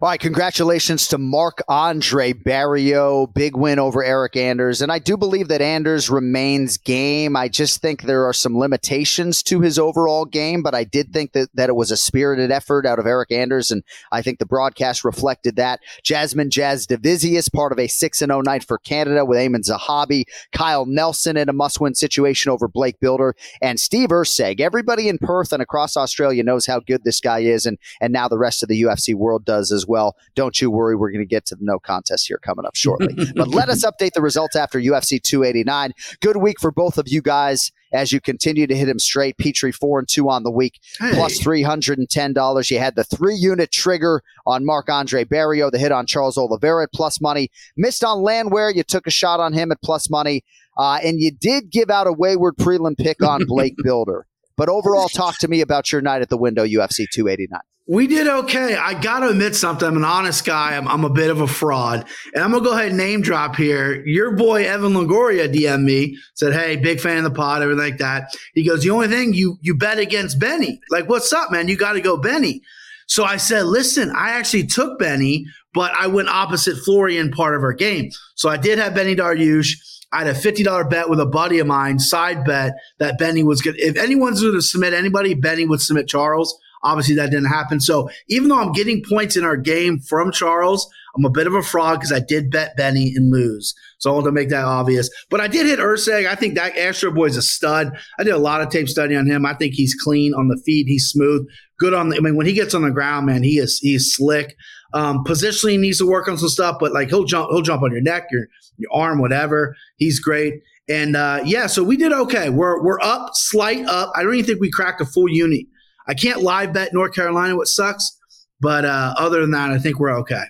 All right, congratulations to Mark Andre Barrio. Big win over Eryk Anders. And I do believe that Anders remains game. I just think there are some limitations to his overall game, but I did think that, that it was a spirited effort out of Eryk Anders. And I think the broadcast reflected that. Jasmine Jasudavicius, part of a 6 0 night for Canada with Aiemann Zahabi. Kyle Nelson in a must win situation over Blake Bilder. And Steve Erceg. Everybody in Perth and across Australia knows how good this guy is. And, and now the rest of the UFC world does as well. Don't you worry. We're going to get to the no contest here coming up shortly. (laughs) but let us update the results after UFC 289. Good week for both of you guys as you continue to hit him straight. Petrie four and two on the week, Hey. plus three hundred and ten dollars. You had the three unit trigger on Marc-André Barriault, the hit on Charles Oliveira at plus money. Missed on Landwehr. You took a shot on him at plus money, uh, and you did give out a wayward prelim pick on (laughs) Blake Bilder. But overall, talk to me about your night at the window, UFC 289. We did okay. I got to admit something. I'm an honest guy. I'm, I'm a bit of a fraud. And I'm going to go ahead and name drop here. Your boy, Evan Longoria, DM'd me, said, Hey, big fan of the pod, everything like that. He goes, The only thing you, you bet against Benny. Like, what's up, man? You got to go Benny. So I said, Listen, I actually took Benny, but I went opposite Florian part of our game. So I did have Benny Dariush. I had a $50 bet with a buddy of mine, side bet that Benny was good. If anyone's going to submit anybody, Benny would submit Charles. Obviously, that didn't happen. So even though I'm getting points in our game from Charles, I'm a bit of a fraud because I did bet Benny and lose. So I want to make that obvious. But I did hit Erceg. I think that Astro Boy's a stud. I did a lot of tape study on him. I think he's clean on the feet. He's smooth, good on the. I mean, when he gets on the ground, man, he is he's slick. Um, positionally needs to work on some stuff, but like he'll jump, he'll jump on your neck, your your arm, whatever. He's great. And uh, yeah, so we did okay. We're we're up, slight up. I don't even think we cracked a full unit. I can't live bet North Carolina, what sucks. But uh, other than that, I think we're okay.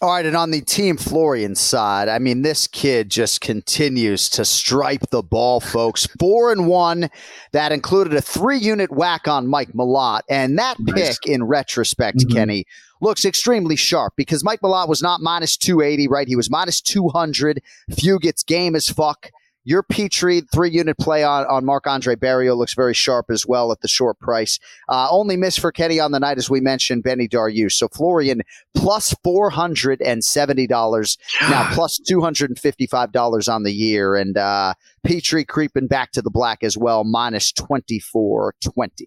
All right, and on the team Florian side, I mean, this kid just continues to stripe the ball, folks. Four and one. That included a three-unit whack on Mike Malott, and that Nice. pick, in retrospect, Mhm. Kenny, looks extremely sharp because Mike Malott was not minus two eighty, right? He was minus two hundred. Fugit's game as fuck. Your Petrie three unit play on, on Marc-André Barriault looks very sharp as well at the short price. Uh, only miss for Kenny on the night, as we mentioned, Benny Dariush. So Florian plus $470, now plus $255 on the year. And uh, Petrie creeping back to the black as well, minus 2420.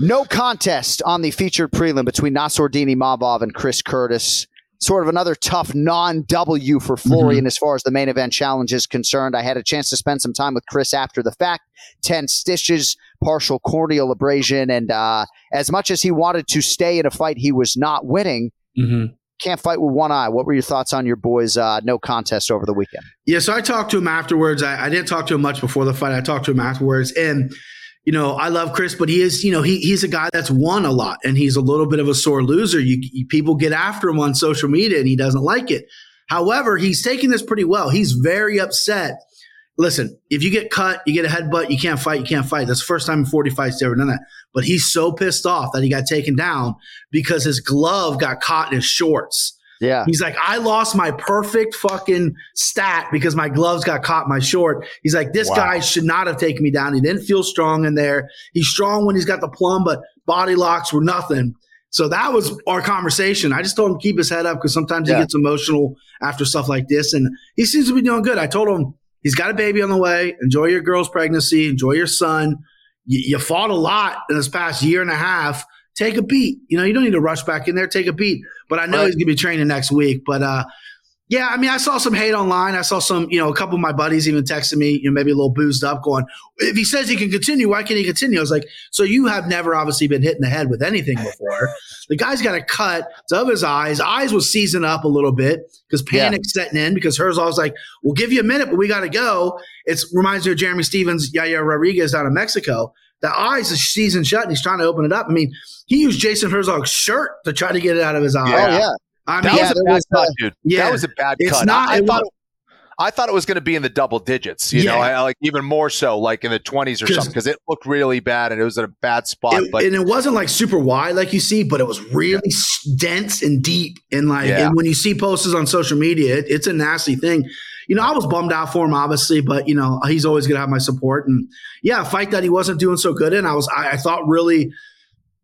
No contest on the featured prelim between Nassourdine Imavov and Chris Curtis. Sort of another tough non W for Florian as far as the main event challenge is concerned. I had a chance to spend some time with Chris after the fact. 10 stitches, partial corneal abrasion. And uh, as much as he wanted to stay in a fight he was not winning, Mm-hmm. can't fight with one eye. What were your thoughts on your boys' uh, no contest over the weekend? Yeah, so I talked to him afterwards. I, I didn't talk to him much before the fight. I talked to him afterwards, and you know, I love Chris, but he is, you know, he he's a guy that's won a lot, and he's a little bit of a sore loser. You, you people get after him on social media, and he doesn't like it. However, he's taking this pretty well. He's very upset. Listen, if you get cut, you get a headbutt, you can't fight, you can't fight. That's the first time in 40 fights he's ever done that. But he's so pissed off that he got taken down because his glove got caught in his shorts. Yeah. He's like, I lost my perfect fucking stat because my gloves got caught in my short. He's like, this Wow. guy should not have taken me down. He didn't feel strong in there. He's strong when he's got the plum, but body locks were nothing. So that was our conversation. I just told him to keep his head up because sometimes Yeah. he gets emotional after stuff like this. And he seems to be doing good. I told him he's got a baby on the way. Enjoy your girl's pregnancy. Enjoy your son. You, you fought a lot in this past year and a half. Take a beat. You know, you don't need to rush back in there. Take a beat. But I know Right. he's going to be training next week. But uh, yeah, I mean, I saw some hate online. I saw some, you know, a couple of my buddies even texting me, you know, maybe a little boozed up, going, if he says he can continue, why can't he continue? I was like, so you have never obviously been hit in the head with anything before. the guy's got a cut of his eyes. Eyes was seizing up a little bit because panic's setting in because hers was like, we'll give you a minute, but we got to go. It reminds me of Jeremy Stephens, Yair Rodriguez out of Mexico. The eyes is seasoned shut and he's trying to open it up. I mean, he used Jason Herzog's shirt to try to get it out of his eye. Yeah. Oh, yeah. I That mean, was a bad was, uh, cut, dude. yeah. That was a bad It's cut. not- I, I it thought wa- I thought it was going to be in the double digits. You Yeah. know, I, like even more so, like in the twenties or 'Cause- something, because it looked really bad and it was in a bad spot. It- but and it wasn't like super wide like you see, but it was really s dense and deep. And like, Yeah. and when you see posters on social media, it, it's a nasty thing. You know, I was bummed out for him, obviously, but you know, he's always gonna have my support. And yeah, a fight that he wasn't doing so good in, I was, I, I thought really,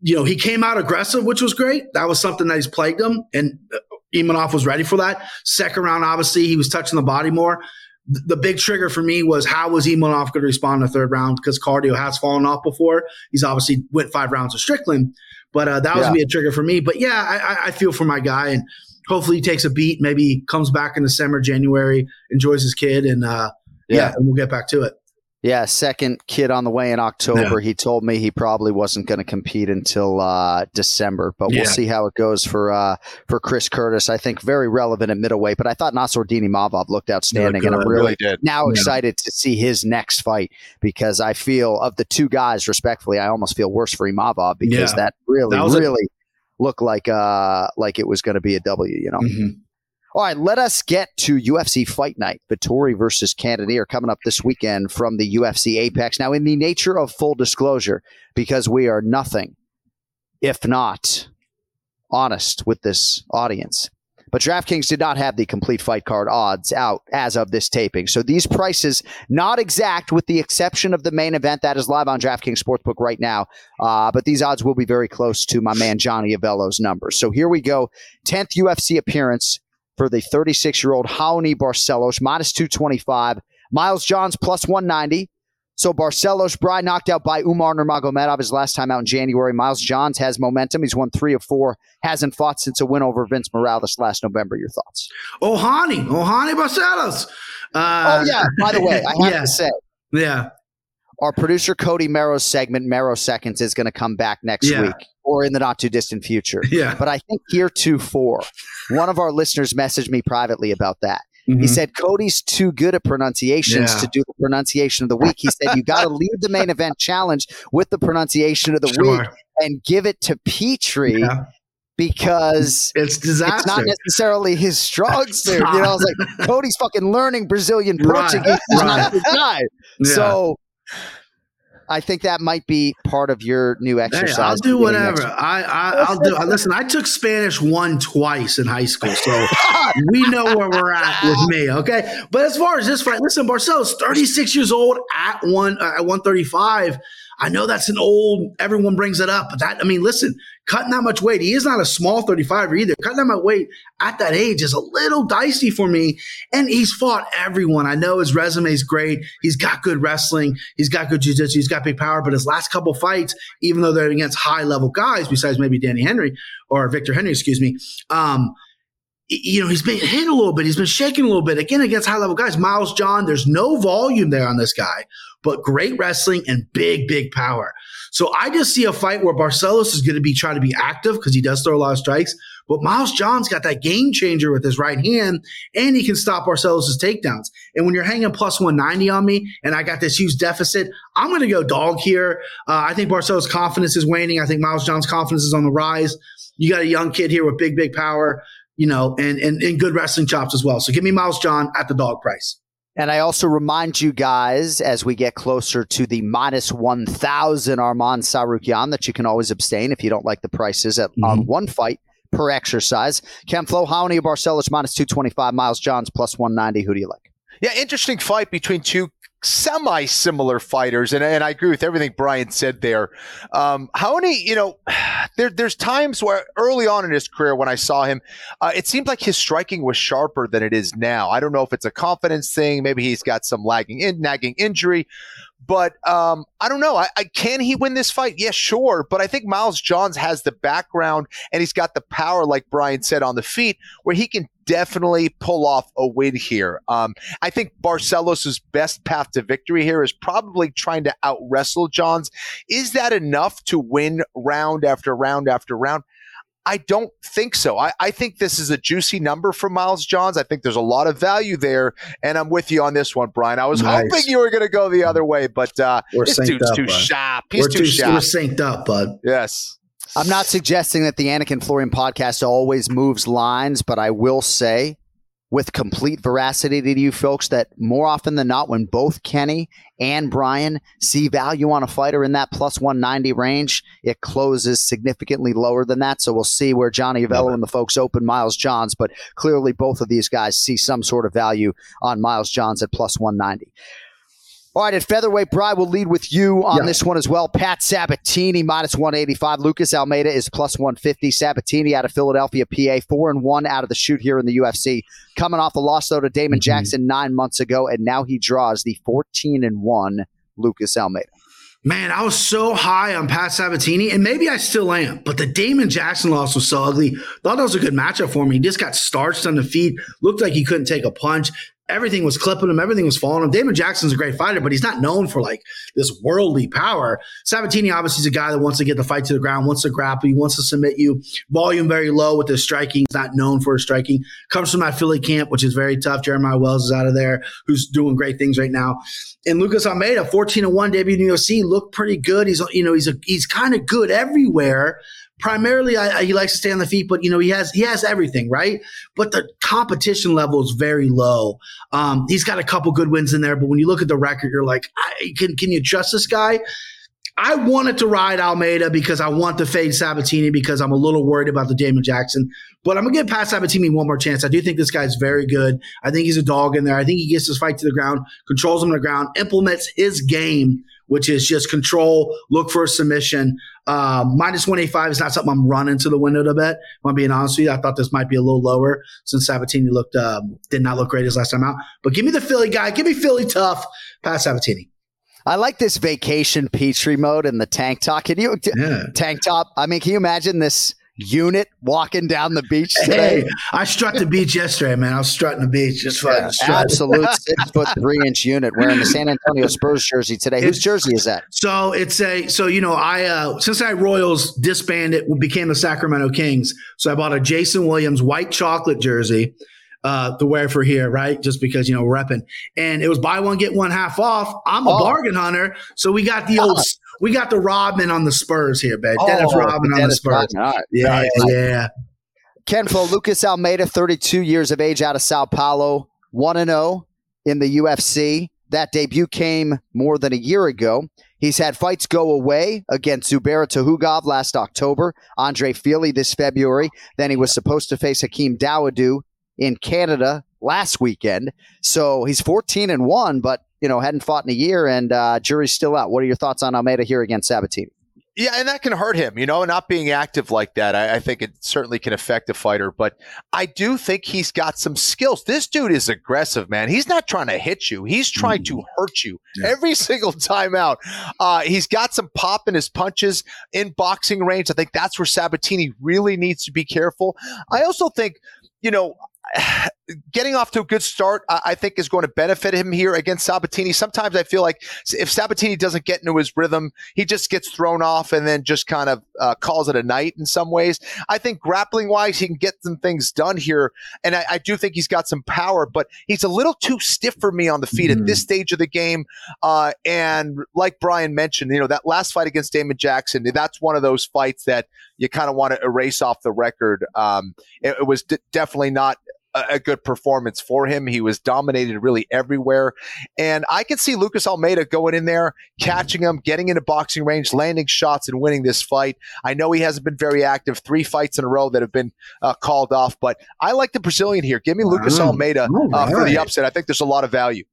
you know, he came out aggressive, which was great. That was something that he's plagued him, and uh, Imavov was ready for that. Second round, obviously, he was touching the body more. The big trigger for me was how was Imavov going to respond in the third round because cardio has fallen off before. He's obviously went five rounds of Strickland, but uh, that was Yeah. be a trigger for me. But yeah, I, I- I feel for my guy, and hopefully he takes a beat, maybe comes back in December, January, enjoys his kid, and uh, yeah. Yeah. and we'll get back to it. Yeah, second kid on the way in October. He told me he probably wasn't going to compete until uh, December, but Yeah. we'll see how it goes for uh, for Chris Curtis. I think very relevant at middleweight, but I thought Nassourdine Imavov looked outstanding, and I'm really really now Yeah. excited to see his next fight because I feel of the two guys, respectfully, I almost feel worse for Imavov because Yeah. that really, That was a- looked like uh like it was going to be a W. You know. Mhm. All right, let us get to UFC Fight Night. Vettori versus Cannonier coming up this weekend from the UFC Apex. Now, in the nature of full disclosure, because we are nothing if not honest with this audience. But DraftKings did not have the complete fight card odds out as of this taping. So these prices, not exact with the exception of the main event that is live on DraftKings Sportsbook right now. Uh, but these odds will be very close to my man Johnny Avello's numbers. So here we go. 10th UFC appearance for the 36 year old Raoni Barcelos, minus 225. Miles Johns plus 190. So Barcelos, Bry knocked out by Umar Nurmagomedov his last time out in January. Miles Johns has momentum. He's won three of four. Hasn't fought since a win over Vince Morales last November. Your thoughts? Ohani, Ohani Barcelos. Uh, oh yeah. By the way, I have (laughs) yeah. to say, yeah, our producer Cody Merrow's segment, Merrow Seconds, is going to come back next Yeah. week or in the not too distant future. Yeah. But I think heretofore, one of our listeners messaged me privately about that. He Mhm. said Cody's too good at pronunciations Yeah. to do the pronunciation of the week. He said you (laughs) got to leave the main event challenge with the pronunciation of the Sure. week and give it to Petrie Yeah. because It's disaster. it's not necessarily his strong suit. You know, I was like Cody's fucking learning Brazilian Portuguese. Right. his. Yeah. So I think that might be part of your new Hey, exercise. I'll do whatever. I, I I'll do. Listen, I took Spanish one twice in high school, so (laughs) we know where we're at with me. Okay, but as far as this fight, listen, Barcelo's 36 years old at one uh, at 135. I know that's an old. Everyone brings it up, but that I mean, listen, cutting that much weight, he is not a small 35 either. Cutting that much weight at that age is a little dicey for me. And he's fought everyone. I know his resume is great. He's got good wrestling. He's got good jiu-jitsu. He's got big power. But his last couple fights, even though they're against high level guys, besides maybe Danny Henry or Victor Henry, excuse me, um, you know, he's been hit a little bit. He's been shaking a little bit. Again, against high level guys. Miles John, there's no volume there on this guy, but great wrestling and big, big power. So I just see a fight where Barcelos is going to be trying to be active because he does throw a lot of strikes. But Miles John's got that game changer with his right hand, and he can stop Barcelos' takedowns. And when you're hanging plus 190 on me, and I got this huge deficit, I'm going to go dog here. Uh, I think Barcelos' confidence is waning. I think Miles John's confidence is on the rise. You got a young kid here with big, big power, you know, and and, and good wrestling chops as well. So give me Miles John at the dog price. And I also remind you guys as we get closer to the minus 1,000 Arman Tsarukyan that you can always abstain if you don't like the prices at, on one fight per exercise. Ken Flo, how many of Barcelos minus 225, Miles Johns plus 190? Who do you like? Yeah, interesting fight between two semi similar fighters. And, and I agree with everything Brian said there. Um, how many, you know, (sighs) there, there's times where early on in his career when I saw him, uh, it seemed like his striking was sharper than it is now. I don't know if it's a confidence thing. Maybe he's got some lagging in, nagging injury. But um, I don't know. I, I can he win this fight? Yeah, sure. But I think Miles Johns has the background and he's got the power, like Brian said, on the feet, where he can definitely pull off a win here. Um, I think Barcelos' best path to victory here is probably trying to out wrestle Johns. Is that enough to win round after round after round? I don't think so. I, I think this is a juicy number for Miles Johns. I think there's a lot of value there, and I'm with you on this one, Brian. I was Nice. hoping you were going to go the other way, but uh, this dude's up, too bud. sharp. He's we're too, too, sharp. we're synced up, bud. Yes. I'm not suggesting that the Anik and Florian podcast always moves lines, but I will say with complete veracity to you folks that more often than not, when both Kenny and Brian see value on a fighter in that plus 190 range, it closes significantly lower than that. So we'll see where Johnny Avello and the folks open Miles Johns, but clearly both of these guys see some sort of value on Miles Johns at plus 190. All right, at featherweight, Bry will lead with you on Yeah. this one as well. Pat Sabatini minus 185. Lucas Almeida is plus 150. Sabatini out of Philadelphia, PA, four and one out of the shoot here in the UFC. Coming off the loss though to Damon mm-hmm. Jackson nine months ago, and now he draws the 14 and one Lucas Almeida. Man, I was so high on Pat Sabatini, and maybe I still am, but the Damon Jackson loss was so ugly. Thought that was a good matchup for me. He just got starched on the feet, looked like he couldn't take a punch. Everything was clipping him, everything was falling him. Damon Jackson's a great fighter, but he's not known for like this worldly power. Sabatini obviously is a guy that wants to get the fight to the ground, wants to grapple he wants to submit you. Volume very low with his striking. He's not known for his striking. Comes from that Philly camp, which is very tough. Jeremiah Wells is out of there, who's doing great things right now. And Lucas Almeida, 14 1 debut in UFC, looked pretty good. He's you know, he's a he's kind of good everywhere. Primarily, I, I, he likes to stay on the feet, but you know he has he has everything right. But the competition level is very low. Um, he's got a couple good wins in there, but when you look at the record, you're like, can can you trust this guy? I wanted to ride Almeida because I want to fade Sabatini because I'm a little worried about the Damon Jackson. But I'm gonna give Pat Sabatini one more chance. I do think this guy's very good. I think he's a dog in there. I think he gets his fight to the ground, controls him on the ground, implements his game, which is just control, look for a submission. Um, minus 185 is not something I'm running to the window to bet. If I'm being honest with you, I thought this might be a little lower since Sabatini looked um, did not look great his last time out. But give me the Philly guy. Give me Philly tough. Pat Sabatini. I like this vacation Petrie mode and the tank top. Can you Yeah. tank top? I mean, can you imagine this unit walking down the beach today? Hey, I struck the beach yesterday, man. I was strutting the beach, just fucking strutting. Absolute (laughs) six foot three inch unit wearing the San Antonio Spurs jersey today. Whose jersey is that? So it's a so you know I uh Cincinnati Royals disbanded we became the Sacramento Kings. So I bought a Jason Williams white chocolate jersey. uh, to wear for here, right? Just because you know we're repping, and it was buy one get one half off. I'm a Oh. bargain hunter, so we got the old we got the Rodman on the Spurs here, babe. Dennis Oh, Rodman on the Spurs. Rodman. Right. Yeah, Nice. yeah. Ken Flo, Lucas Almeida, 32 years of age out of Sao Paulo, 1 0 in the UFC. That debut came more than a year ago. He's had fights go away against Zubaira Tukhugov last October, Andre Fili this February. Then he was supposed to face Hakeem Dawodu in Canada last weekend. So he's 14 and 1, but you know hadn't fought in a year, and uh, jury's still out. What are your thoughts on Almeida here against Sabatini? Yeah, and that can hurt him, you know, not being active like that. I, I think it certainly can affect a fighter, but I do think he's got some skills. This dude is aggressive, man. He's not trying to hit you, he's trying to hurt you every (laughs) single time out. Uh, he's got some pop in his punches in boxing range. I think that's where Sabatini really needs to be careful. I also think, you know, getting off to a good start, I I think, is going to benefit him here against Sabatini. Sometimes I feel like if Sabatini doesn't get into his rhythm, he just gets thrown off and then just kind of uh, calls it a night in some ways. I think grappling wise, he can get some things done here. And I, I do think he's got some power, but he's a little too stiff for me on the feet at this stage of the game. Uh, and like Brian mentioned, you know, that last fight against Damon Jackson, that's one of those fights that you kind of want to erase off the record. Um, it, it was d- definitely not a, a good performance for him. He was dominated really everywhere. And I can see Lucas Almeida going in there, catching him, getting into boxing range, landing shots, and winning this fight. I know he hasn't been very active, three fights in a row that have been uh, called off, but I like the Brazilian here. Give me Lucas Wow. Almeida uh, for the upset. I think there's a lot of value.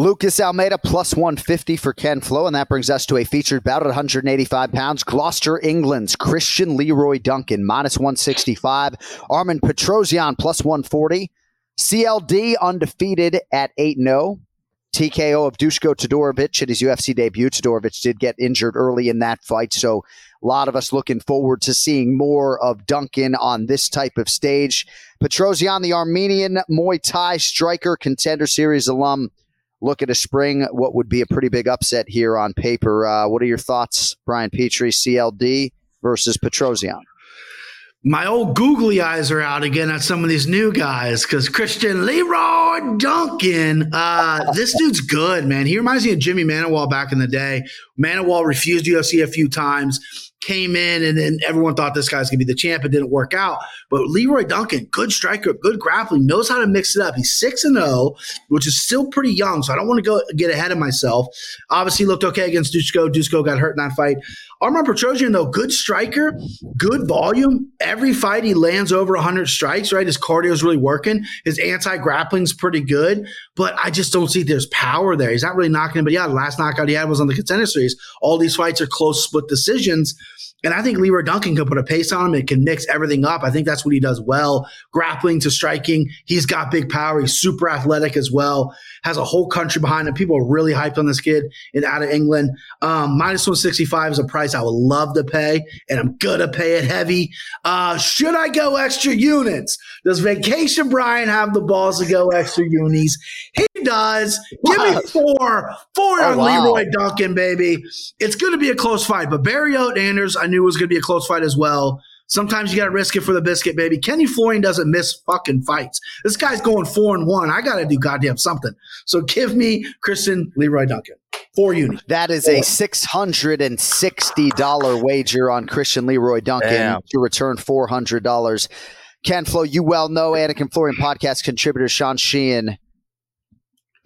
Lucas Almeida plus 150 for Ken Flo, and that brings us to a featured bout at 185 pounds. Gloucester, England's Christian Leroy Duncan minus 165. Armen Petrosyan plus 140. CLD undefeated at 8 0. TKO of Dusko Todorovic at his UFC debut. Todorovic did get injured early in that fight, so a lot of us looking forward to seeing more of Duncan on this type of stage. Petrosyan, the Armenian Muay Thai striker, contender series alum, look at a spring what would be a pretty big upset here on paper. Uh, what are your thoughts, Brian Petrie, CLD versus Petrosyan? My old googly eyes are out again at some of these new guys because Christian Leroy Duncan, uh, (laughs) this dude's good, man. He reminds me of Jimmy Manuwa back in the day. Manuwa refused UFC a few times, came in, and then everyone thought this guy's gonna be the champ. It didn't work out. But Leroy Duncan, good striker, good grappling, knows how to mix it up. He's six and zero, which is still pretty young. So I don't want to go get ahead of myself. Obviously, looked okay against Dusko. Dusko got hurt in that fight. Armen Petrosyan, though, good striker, good volume. Every fight he lands over 100 strikes, right? His cardio is really working. His anti grappling's pretty good, but I just don't see there's power there. He's not really knocking him. But yeah, the last knockout he had was on the contender series. All these fights are close split decisions. And I think Leroy Duncan can put a pace on him and can mix everything up. I think that's what he does well. Grappling to striking. He's got big power. He's super athletic as well. Has a whole country behind him. People are really hyped on this kid in out of England. Um, minus 165 is a price I would love to pay, and I'm gonna pay it heavy. Uh, should I go extra units? Does Vacation Brian have the balls to go extra unis? He does. Give me four. Four Oh, on wow. Leroy Duncan, baby. It's going to be a close fight, but Barriault Anders, I knew was going to be a close fight as well. Sometimes you got to risk it for the biscuit, baby. Kenny Florian doesn't miss fucking fights. This guy's going four and one. I got to do goddamn something. So give me Christian Leroy Duncan. Four units. That is a six hundred and sixty dollar wager on Christian Leroy Duncan Damn. to return four hundred dollars. Ken Flo, you well know Anik and Florian podcast contributor Sean Sheehan.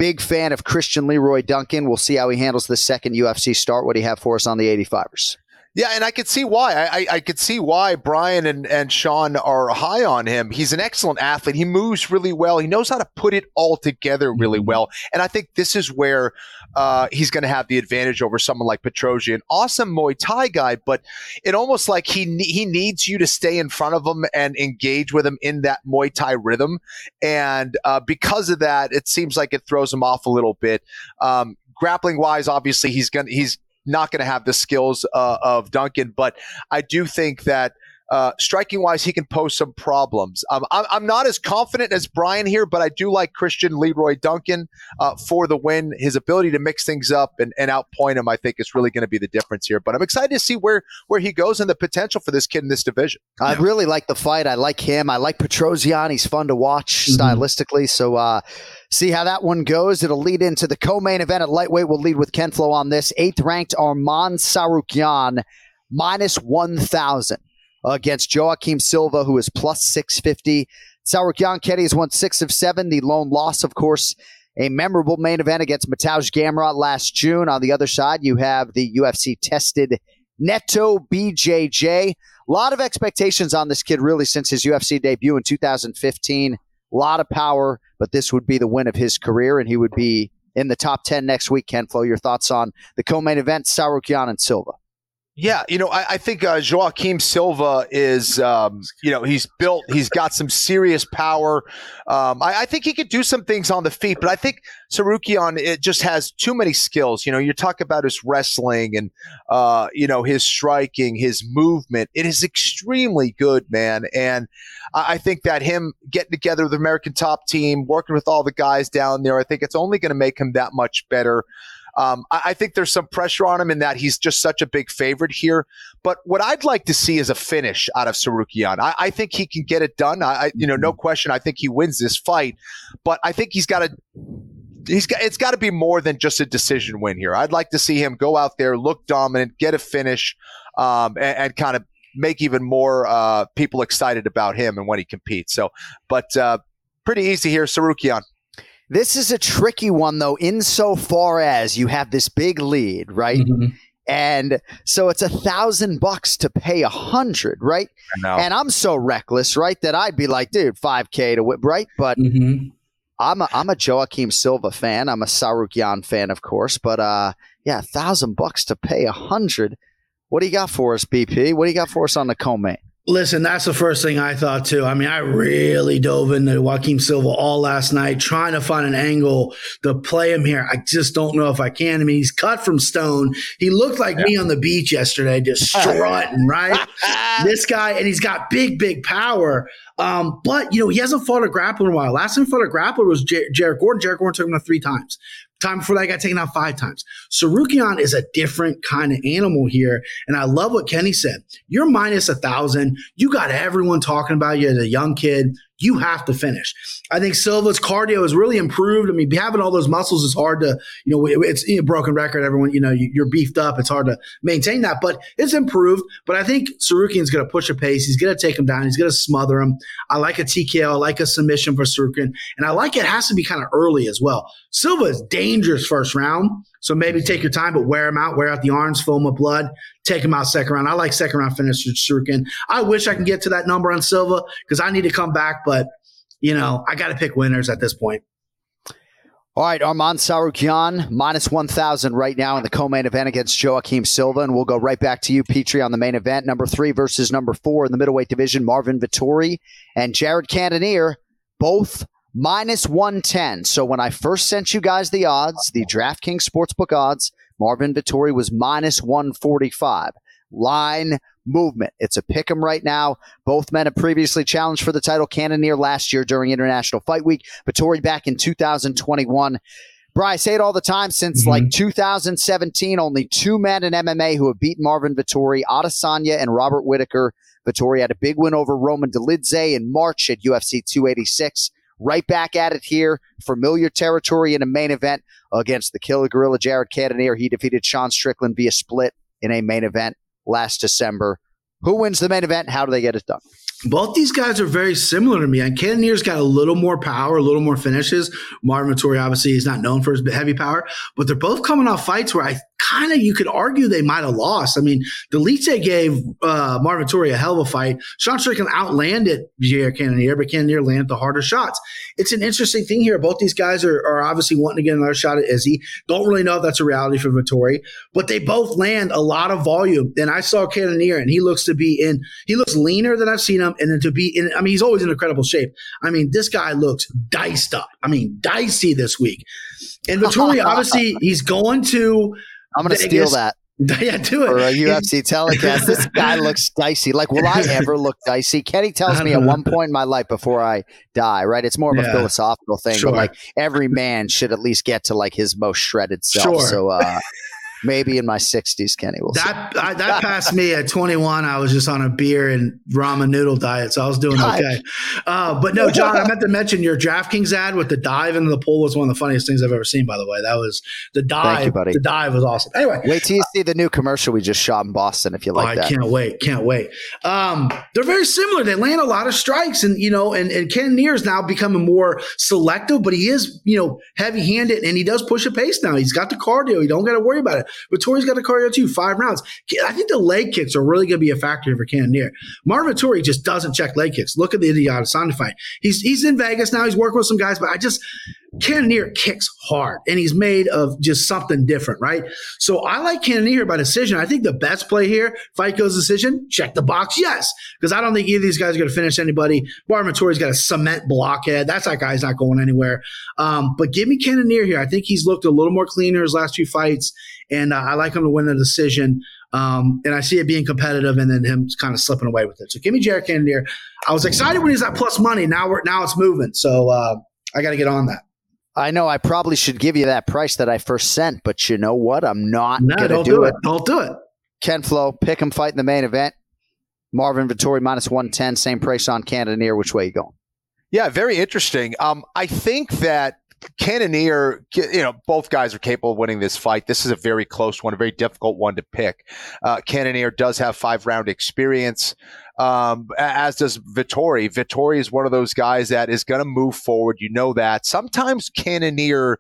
Big fan of Christian Leroy Duncan. We'll see how he handles the second UFC start. What do you have for us on the 85ers? Yeah, and I could see why. I, I, I could see why Brian and, and Sean are high on him. He's an excellent athlete. He moves really well. He knows how to put it all together really mm-hmm. well. And I think this is where uh, he's going to have the advantage over someone like Petrosyan. Awesome Muay Thai guy, but it almost like he he needs you to stay in front of him and engage with him in that Muay Thai rhythm. And uh, because of that, it seems like it throws him off a little bit. Um, grappling wise, obviously he's gonna he's not going to have the skills uh, of Duncan, but I do think that uh, striking wise, he can pose some problems. Um, I'm, I'm, not as confident as Brian here, but I do like Christian Leroy Duncan uh, for the win. His ability to mix things up and, and outpoint him, I think, is really going to be the difference here. But I'm excited to see where where he goes and the potential for this kid in this division. I really like the fight. I like him. I like Petrosyan. He's fun to watch mm-hmm. stylistically. So uh, see how that one goes. It'll lead into the co-main event at lightweight. We'll lead with Ken Flo on this. Eighth ranked Arman Sarukyan minus one thousand against Joaquim Silva, who is plus 650. Tsarukyan Kenny has won six of seven. The lone loss, of course, a memorable main event against Mateusz Gamrot last June. On the other side, you have the UFC tested Neto BJJ. A lot of expectations on this kid, really, since his UFC debut in 2015. A lot of power, but this would be the win of his career, and he would be in the top 10 next week. Ken Flo, your thoughts on the co main event, Tsarukyan and Silva? Yeah, you know, I, I think uh, Joaquim Silva is, um, you know, he's built, he's got some serious power. Um, I, I, think he could do some things on the feet, but I think Tsarukyan it just has too many skills. You know, you talk about his wrestling and, uh, you know, his striking, his movement. It is extremely good, man. And I, I think that him getting together with the American top team, working with all the guys down there, I think it's only going to make him that much better. Um, I, I, think there's some pressure on him in that he's just such a big favorite here. But what I'd like to see is a finish out of Tsarukyan. I, I think he can get it done. I, you know, no mm-hmm. question. I think he wins this fight, but I think he's got to. He's got. It's got to be more than just a decision win here. I'd like to see him go out there, look dominant, get a finish, um, and, and kind of make even more uh, people excited about him and when he competes. So, but uh, pretty easy here, Tsarukyan. This is a tricky one, though, insofar as you have this big lead, right? Mm-hmm. And so it's a thousand bucks to pay a hundred, right? And I'm so reckless, right, that I'd be like, dude, five k to whip, right? But mm-hmm. I'm a I'm a Joaquim Silva fan. I'm a Tsarukyan fan, of course. But uh, yeah, a thousand bucks to pay a hundred. What do you got for us, BP? What do you got for us on the co-main? Listen, that's the first thing I thought too. I mean, I really dove into Joaquim Silva all last night, trying to find an angle to play him here. I just don't know if I can. I mean, he's cut from stone. He looked like yeah. me on the beach yesterday, just (laughs) strutting, right? (laughs) this guy, and he's got big, big power. Um, but you know, he hasn't fought a grappler in a while. Last time he fought a grappler was J- Jared Gordon. Jared Gordon took him to three times. Time before that, I got taken out five times. Tsarukyan is a different kind of animal here. And I love what Kenny said. You're minus a thousand. You got everyone talking about you as a young kid you have to finish. I think Silva's cardio has really improved. I mean, having all those muscles is hard to, you know, it's a broken record. Everyone, you know, you're beefed up. It's hard to maintain that, but it's improved. But I think Tsarukyan's going to push a pace. He's going to take him down. He's going to smother him. I like a TKO. I like a submission for Tsarukyan. And I like it has to be kind of early as well. Silva is dangerous first round. So maybe take your time, but wear them out, wear out the arms, fill him with blood, take them out second round. I like second round finish for Tsarukyan. I wish I can get to that number on Silva because I need to come back, but you know, I got to pick winners at this point. All right, Arman Tsarukyan, minus 1,000 right now in the co main event against Joaquim Silva. And we'll go right back to you, Petrie, on the main event. Number three versus number four in the middleweight division, Marvin Vettori and Jared Cannonier, both minus 110. So when I first sent you guys the odds, the DraftKings Sportsbook odds, Marvin Vettori was minus 145. Line movement. It's a pick 'em right now. Both men have previously challenged for the title. Cannonier last year during International Fight Week. Vettori back in 2021. Bry, I say it all the time since mm-hmm. like 2017, only two men in MMA who have beaten Marvin Vettori, Adesanya and Robert Whitaker. Vettori had a big win over Roman Dolidze in March at UFC 286 right back at it here. Familiar territory in a main event against the Killer Gorilla Jared Cannonier. He defeated Sean Strickland via split in a main event last December. Who wins the main event? How do they get it done? Both these guys are very similar to me. And Cannonier's got a little more power, a little more finishes. Marvin Vettori obviously is not known for his heavy power, but they're both coming off fights where I kind of you could argue they might have lost. I mean, Dolidze gave uh, Marvin Vettori a hell of a fight. Sean Strickland outlanded Jair Cannonier, but Cannonier landed the harder shots. It's an interesting thing here. Both these guys are, are obviously wanting to get another shot at Izzy. Don't really know if that's a reality for Vettori, but they both land a lot of volume. And I saw Cannonier, and he looks to be in. He looks leaner than I've seen him, and then to be in. I mean, he's always in incredible shape. I mean, this guy looks diced up. I mean, dicey this week. And Vettori, (laughs) obviously, he's going to I'm going to steal that. (laughs) yeah, do it. For a UFC telecast, this guy (laughs) looks dicey. Like, will I ever look dicey? Kenny tells me at one point in my life before I die, right? It's more of a Yeah. philosophical thing, Sure. but like every man should at least get to like his most shredded self. Sure. So uh, maybe in my 60s, Kenny will. see. That I, that passed me at 21. I was just on a beer and ramen noodle diet, so I was doing okay. Uh, but no, Jon, I meant to mention your DraftKings ad with the dive into the pool was one of the funniest things I've ever seen. By the way, that was the dive. you, buddy. The dive was awesome. Anyway, Wait till you see the new commercial we just shot in Boston if you like oh, I that. can't wait, can't wait. Um, they're very similar. They land a lot of strikes, and you know, and, and Cannonier is now becoming more selective, but he is, you know, heavy handed, and he does push a pace now. He's got the cardio. You don't got to worry about it. Vettori's got the cardio too. Five rounds. I think the leg kicks are really going to be a factor for Neer. Marvin Vettori just doesn't check leg kicks. Look at the Idiot Adesanya fight. He's he's in Vegas now. He's working with some guys, but I just Neer kicks hard and he's made of just something different, right? So I like Neer by decision. I think the best play here, fight goes decision, check the box, yes. Because I don't think either of these guys are going to finish anybody. Marvin Vettori's got a cement blockhead. That's that guy's not going anywhere. Um, but give me Ken here. I think he's looked a little more cleaner his last few fights, and uh, I like him to win the decision. Um, and I see it being competitive, and then him kind of slipping away with it. So give me Jared Cannonier. I was excited when he's at plus money. Now we're now it's moving. So uh, I got to get on that. I know I probably should give you that price that I first sent, but you know what? I'm not No, going to don't do, do it. it. Don't do it. Ken Flo, pick him fight in the main event. Marvin Vettori minus 110, same price on Cannonier. Which way you going? Yeah, very interesting. Um, I think that Cannonier, you know, both guys are capable of winning this fight. This is a very close one, a very difficult one to pick. Uh, Cannonier does have five round experience, um, as does Vettori. Vettori is one of those guys that is going to move forward. You know that. Sometimes Cannonier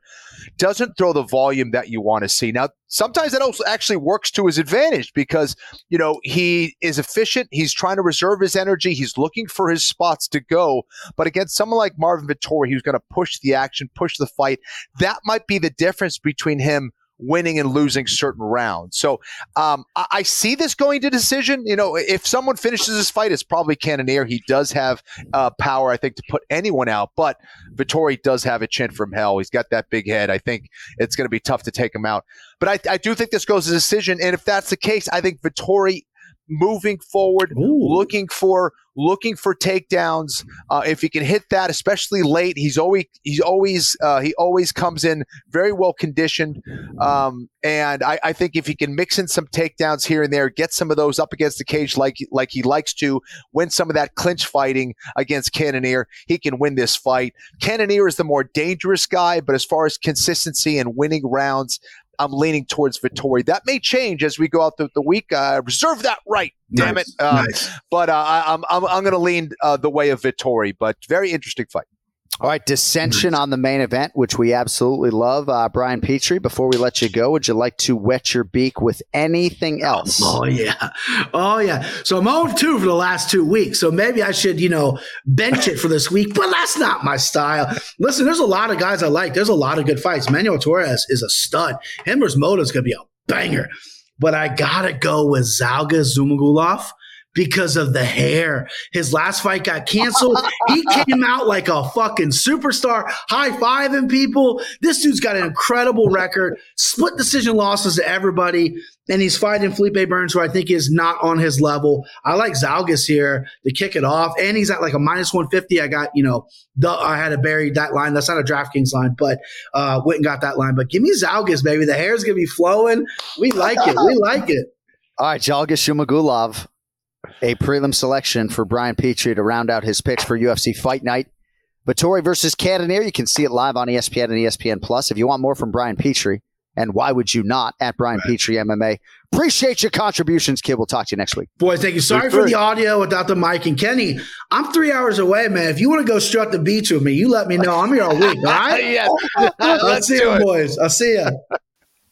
doesn't throw the volume that you want to see. Now, sometimes that also actually works to his advantage because, you know, he is efficient. He's trying to reserve his energy. He's looking for his spots to go. But against someone like Marvin Vettori, who's going to push the action, push the fight, that might be the difference between him winning and losing certain rounds. So um, I, I see this going to decision. You know, if someone finishes this fight, it's probably Cannonier. He does have uh, power, I think, to put anyone out. But Vettori does have a chin from hell. He's got that big head. I think it's going to be tough to take him out. But I, I do think this goes to decision. And if that's the case, I think Vettori moving forward, looking for looking for takedowns. Uh, if he can hit that, especially late, he's always he's always uh, he always comes in very well conditioned. Um, and I, I think if he can mix in some takedowns here and there, get some of those up against the cage like like he likes to, win some of that clinch fighting against Cannonier, he can win this fight. Cannonier is the more dangerous guy, but as far as consistency and winning rounds. I'm leaning towards Vettori. That may change as we go out the, the week. Uh, reserve that right, damn Nice, it. Uh, nice. But uh, I, I'm I'm, I'm going to lean uh, the way of Vettori. But very interesting fight. All right, dissension on the main event, which we absolutely love. Uh, Brian Petrie, before we let you go, would you like to wet your beak with anything else? Oh (laughs) yeah, oh yeah. So I'm 0 2 for the last two weeks. So maybe I should, you know, bench it for this week. But that's not my style. Listen, there's a lot of guys I like. There's a lot of good fights. Manuel Torres is a stud. Him versus Motta is gonna be a banger. But I gotta go with Zhalgas Zhumagulov because of the hair. His last fight got canceled. he (laughs) came out like a fucking superstar, high fiving people. This dude's got an incredible record, split decision losses to everybody, and he's fighting Felipe Bunes, who I think is not on his level. I like Zhalgas here to kick it off, and he's at like a minus 150. I got, you know, the, I had to bury that line. That's not a DraftKings line, but uh, went and got that line. But give me Zhalgas, baby. The hair's going to be flowing. We like it. We like it. All right, Zhalgas Zhumagulov, a prelim selection for Brian Petrie to round out his picks for UFC Fight Night. Vettori versus Cannonier. You can see it live on ESPN and ESPN Plus. If you want more from Brian Petrie, and why would you not at Brian Petrie MMA? Appreciate your contributions, kid. We'll talk to you next week. Boy, thank you. Sorry for the audio without the mic. And Kenny, I'm three hours away, man. If you want to go strut the beach with me, you let me know. I'm here all week. All right? (laughs) yes. I'll Let's see do you, it. boys. I'll see you.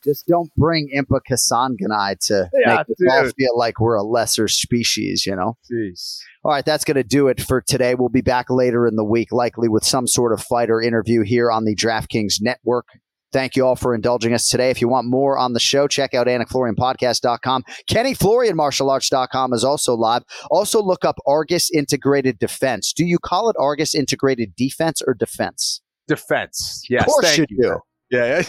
Just don't bring Impa Kasanganay to Yeah, make us all feel like we're a lesser species, you know? Jeez. All right, that's going to do it for today. We'll be back later in the week, likely with some sort of fighter interview here on the DraftKings Network. Thank you all for indulging us today. If you want more on the show, check out AnikFlorianPodcast.com. KennyFlorianMartialArts.com is also live. Also, look up Argus Integrated Defense. Do you call it Argus Integrated Defense or Defense? Defense. Yes. Of course thank you you. do. Yeah.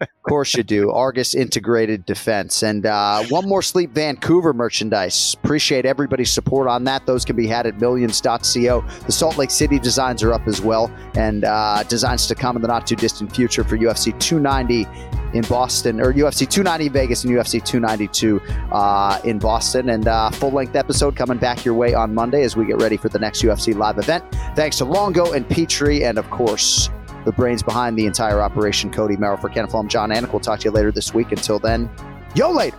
Of course you do. Argus Integrated Defense. And uh, one more Sleep Vancouver merchandise. Appreciate everybody's support on that. Those can be had at millions.co. The Salt Lake City designs are up as well, and uh, designs to come in the not too distant future for UFC 290 in Boston, or UFC 290 in Vegas and UFC 292 uh, in Boston. And uh, full length episode coming back your way on Monday as we get ready for the next UFC live event. Thanks to Longo and Petrie, and of course, the brains behind the entire operation, Cody Merrill. For Ken Flom, Jon Anik. We'll talk to you later this week. Until then, yo later.